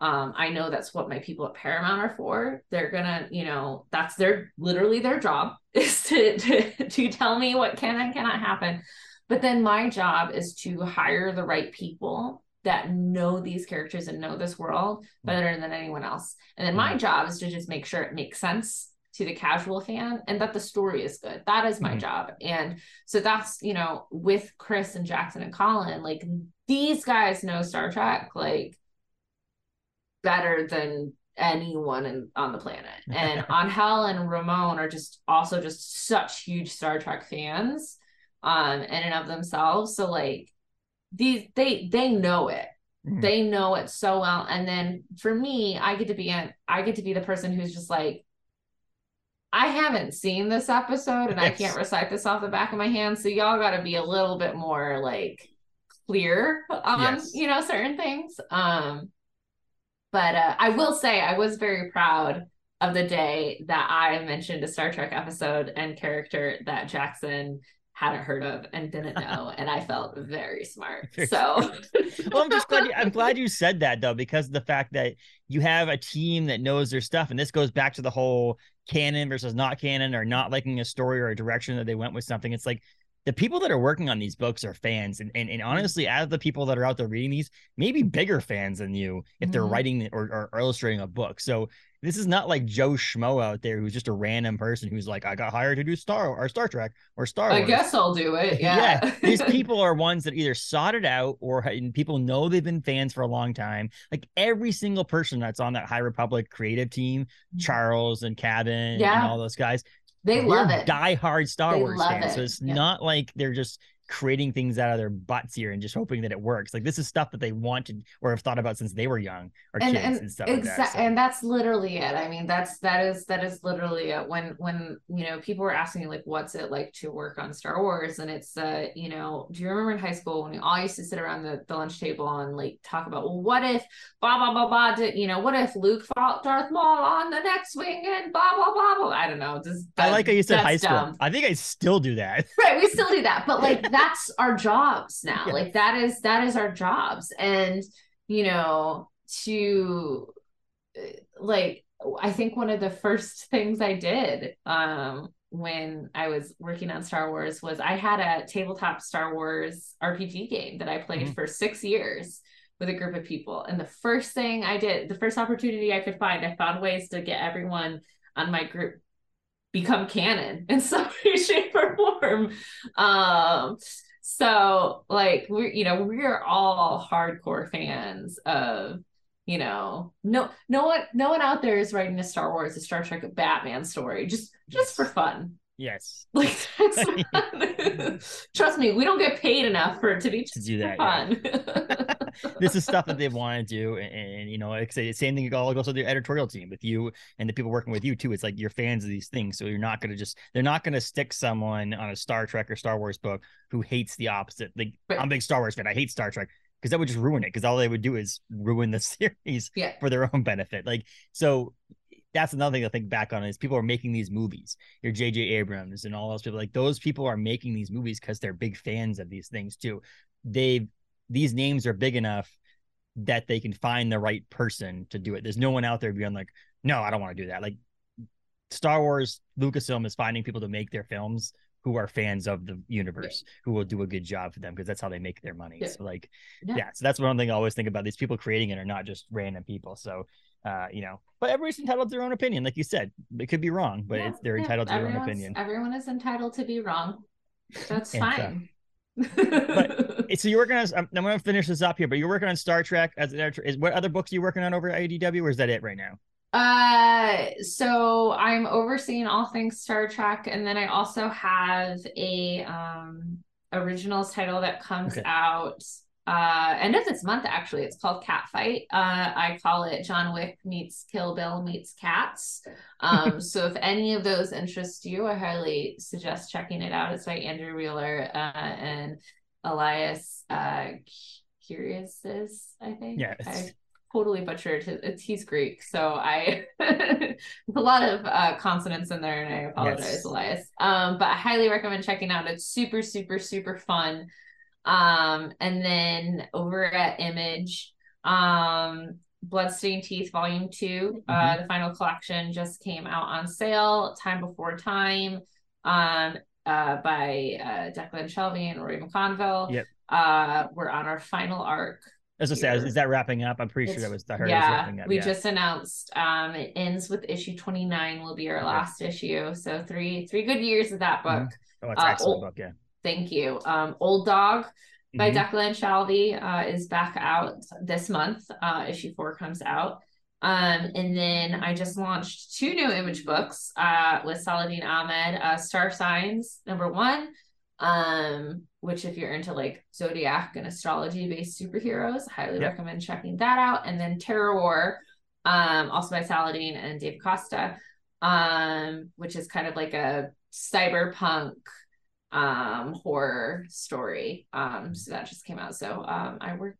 um, I know that's what my people at Paramount are for. They're gonna, you know, that's their literally their job is to, to to tell me what can and cannot happen. But then my job is to hire the right people that know these characters and know this world mm-hmm. better than anyone else. And then my mm-hmm. job is to just make sure it makes sense to the casual fan and that the story is good. That is my mm-hmm. job. And so that's, you know, with Chris and Jackson and Collin like these guys know Star Trek. Like better than anyone in, on the planet. And Angel and Ramon are just also just such huge Star Trek fans um in and of themselves. So like these they they know it. Mm-hmm. They know it so well. And then for me, I get to be an I get to be the person who's just like I haven't seen this episode and yes. I can't recite this off the back of my hand. So y'all got to be a little bit more like clear on yes. you know certain things. Um but uh, I will say I was very proud of the day that I mentioned a Star Trek episode and character that Jackson hadn't heard of and didn't know, and I felt very smart. So, well, I'm just glad you, I'm glad you said that though, because the fact that you have a team that knows their stuff, and this goes back to the whole canon versus not canon, or not liking a story or a direction that they went with something. It's like the people that are working on these books are fans and, and, and mm-hmm. honestly as the people that are out there reading these maybe bigger fans than you if they're mm-hmm. writing or, or, illustrating a book so this is not like Joe Schmo out there who's just a random person who's like, I got hired to do Star or Star Trek or Star Wars. I guess I'll do it. Yeah. yeah. These people are ones that either sought it out or people know they've been fans for a long time. Like every single person that's on that High Republic creative team, mm-hmm. Charles and Cavan yeah. and all those guys, they love it. Die-hard Star they Wars fans. It. So it's yeah. not like they're just creating things out of their butts here and just hoping that it works. Like this is stuff that they wanted or have thought about since they were young or and, kids and, and stuff. Exa- like that, so. And that's literally it. I mean, that's that is that is literally it. When when you know people were asking me like, what's it like to work on Star Wars? And it's uh, you know, do you remember in high school when we all used to sit around the, the lunch table and like talk about, well, what if blah blah blah blah did you know, what if Luke fought Darth Maul on the X-wing and blah blah blah blah. I don't know. Just I like how you said high school. Dumb. I think I still do that. Right, we still do that, but like that's our jobs now. Yeah. Like that is that is our jobs. And you know, to like I think one of the first things I did um when I was working on Star Wars was I had a tabletop Star Wars RPG game that I played mm-hmm. for 6 years with a group of people. And the first thing I did, the first opportunity I could find, I found ways to get everyone on my group become canon in some way, shape, or form. Um, so like we're you know we're all hardcore fans of you know no no one no one out there is writing a star wars a star trek a batman story. Just just for fun Yes. Like trust me, we don't get paid enough for it to be To do that, fun. this is stuff that they want to do, and, and, you know, like say same thing All goes also the editorial team with you and the people working with you too. It's like you're fans of these things, so you're not gonna just they're not gonna stick someone on a Star Trek or Star Wars book who hates the opposite. Like Right. I'm a big Star Wars fan, I hate Star Trek because that would just ruin it. Because all they would do is ruin the series yeah. for their own benefit. Like so. That's another thing to think back on is people are making these movies. Your J.J. Abrams and all those people, like those people are making these movies because they're big fans of these things too. They've these names are big enough that they can find the right person to do it. There's no one out there being like, no, I don't want to do that. Like Star Wars, Lucasfilm is finding people to make their films who are fans of the universe, who will do a good job for them because that's how they make their money. Yeah. So like, Yeah. yeah. So that's one thing I always think about. These people creating it are not just random people. So uh, you know, but everybody's entitled to their own opinion. Like you said, it could be wrong, but Yeah, it's they're yeah, entitled to their own opinion. Everyone is entitled to be wrong. That's And, uh, fine. But So you're working on. I'm, I'm going to finish this up here, but you're working on Star Trek as an editor. Is what other books are you working on over at IDW, or is that it right now? Uh, so I'm overseeing all things Star Trek, and then I also have a um originals title that comes Okay. out uh end of this month actually. It's called Catfight. Uh I call it John Wick meets Kill Bill meets Cats. Um so if any of those interest you, I highly suggest checking it out. It's by Andrew Wheeler uh and Elias uh Curiouses, I think. Yeah, I totally butchered his it's he's Greek. So I a lot of uh consonants in there and I apologize, Yes. Elias. Um, but I highly recommend checking out. It's super, super, super fun. Um, and then over at Image, um, Bloodstained Teeth Volume 2, uh, the final collection just came out on sale, Time Before Time, um, uh, by uh, Declan Shalvey and Rory McConville. Yep. Uh, we're on our final arc. As I say, is, that wrapping up? I'm pretty sure that was I heard it was yeah, wrapping up. we yeah. just announced um it ends with issue 29 will be our Okay. last issue. So three three good years of that book. Mhm. Oh, it's uh, excellent oh, book. Yeah. Thank you. Um Old Dog by Mhm. Declan Shalvey uh, is back out this month. Uh, issue four comes out. Um, and then I just launched two new image books uh, with Saladin Ahmed, uh, Starsigns, number one, um, which if you're into like zodiac and astrology based superheroes, highly Yep. recommend checking that out. And then Terrorwar, um, also by Saladin and Dave Costa, um, which is kind of like a cyberpunk um horror story um so that just came out so um i work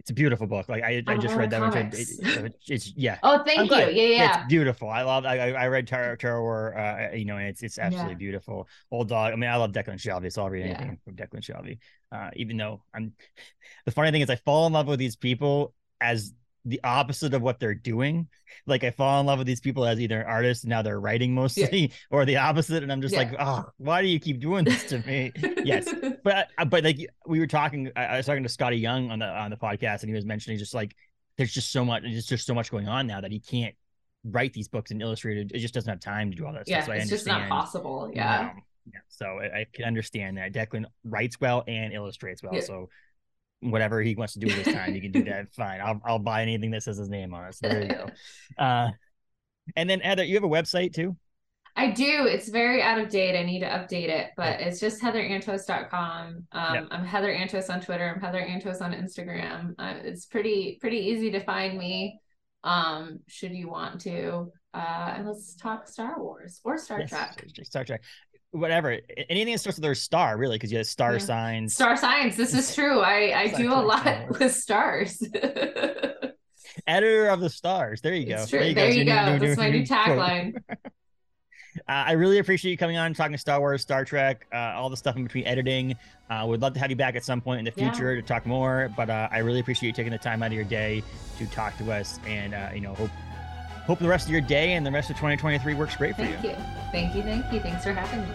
It's a beautiful book. Like I, I just read that one. It, it- it's yeah. oh I'm thank you glad. yeah yeah It's beautiful. I love. I, I read Terror Terrorwar. Uh, you know, and it's it's absolutely Yeah. beautiful. Old dog. I mean, I love Declan Shalvey, so I'll read Yeah. anything from Declan Shalvey. Uh, even though I'm, the funny thing is, I fall in love with these people as the opposite of what they're doing. Like I fall in love with these people as either artists and now they're writing mostly, or the opposite, and I'm just Yeah. like, oh, why do you keep doing this to me? yes. but uh, but like we were talking I, was talking to Skottie Young on the on the podcast and he was mentioning just like there's just so much there's just so much going on now that he can't write these books and illustrate it. It just doesn't have time to do all that yeah stuff. So I it's just not possible yeah yeah. So I, I can understand that Declan writes well and illustrates well. Yeah. So whatever he wants to do with his time, you can do that. Fine. I'll I'll buy anything that says his name on it. So there you go. Uh and then Heather, you have a website too? i do it's very out of date i need to update it but it's just heatherantos.com um Yep. i'm heather antos on twitter i'm heather antos on instagram uh, it's pretty pretty easy to find me um should you want to uh and let's talk star wars or star Yes, trek Star Trek. Whatever. Anything that starts with their star, really, because you have star Yeah. signs. Star signs. This is true. I I do a lot Star Wars. with stars. editor of the stars. There you go. it's true. There you, Your go. new- That's my new quote. tagline. Uh, I really appreciate you coming on, talking Star Wars, Star Trek, uh, all the stuff in between editing. Uh, would love to have you back at some point in the Yeah. future to talk more. But uh, I really appreciate you taking the time out of your day to talk to us, and uh, you know, hope hope the rest of your day and the rest of 2023 works great for you. Thank you. Thank you. Thank you. Thanks for having me.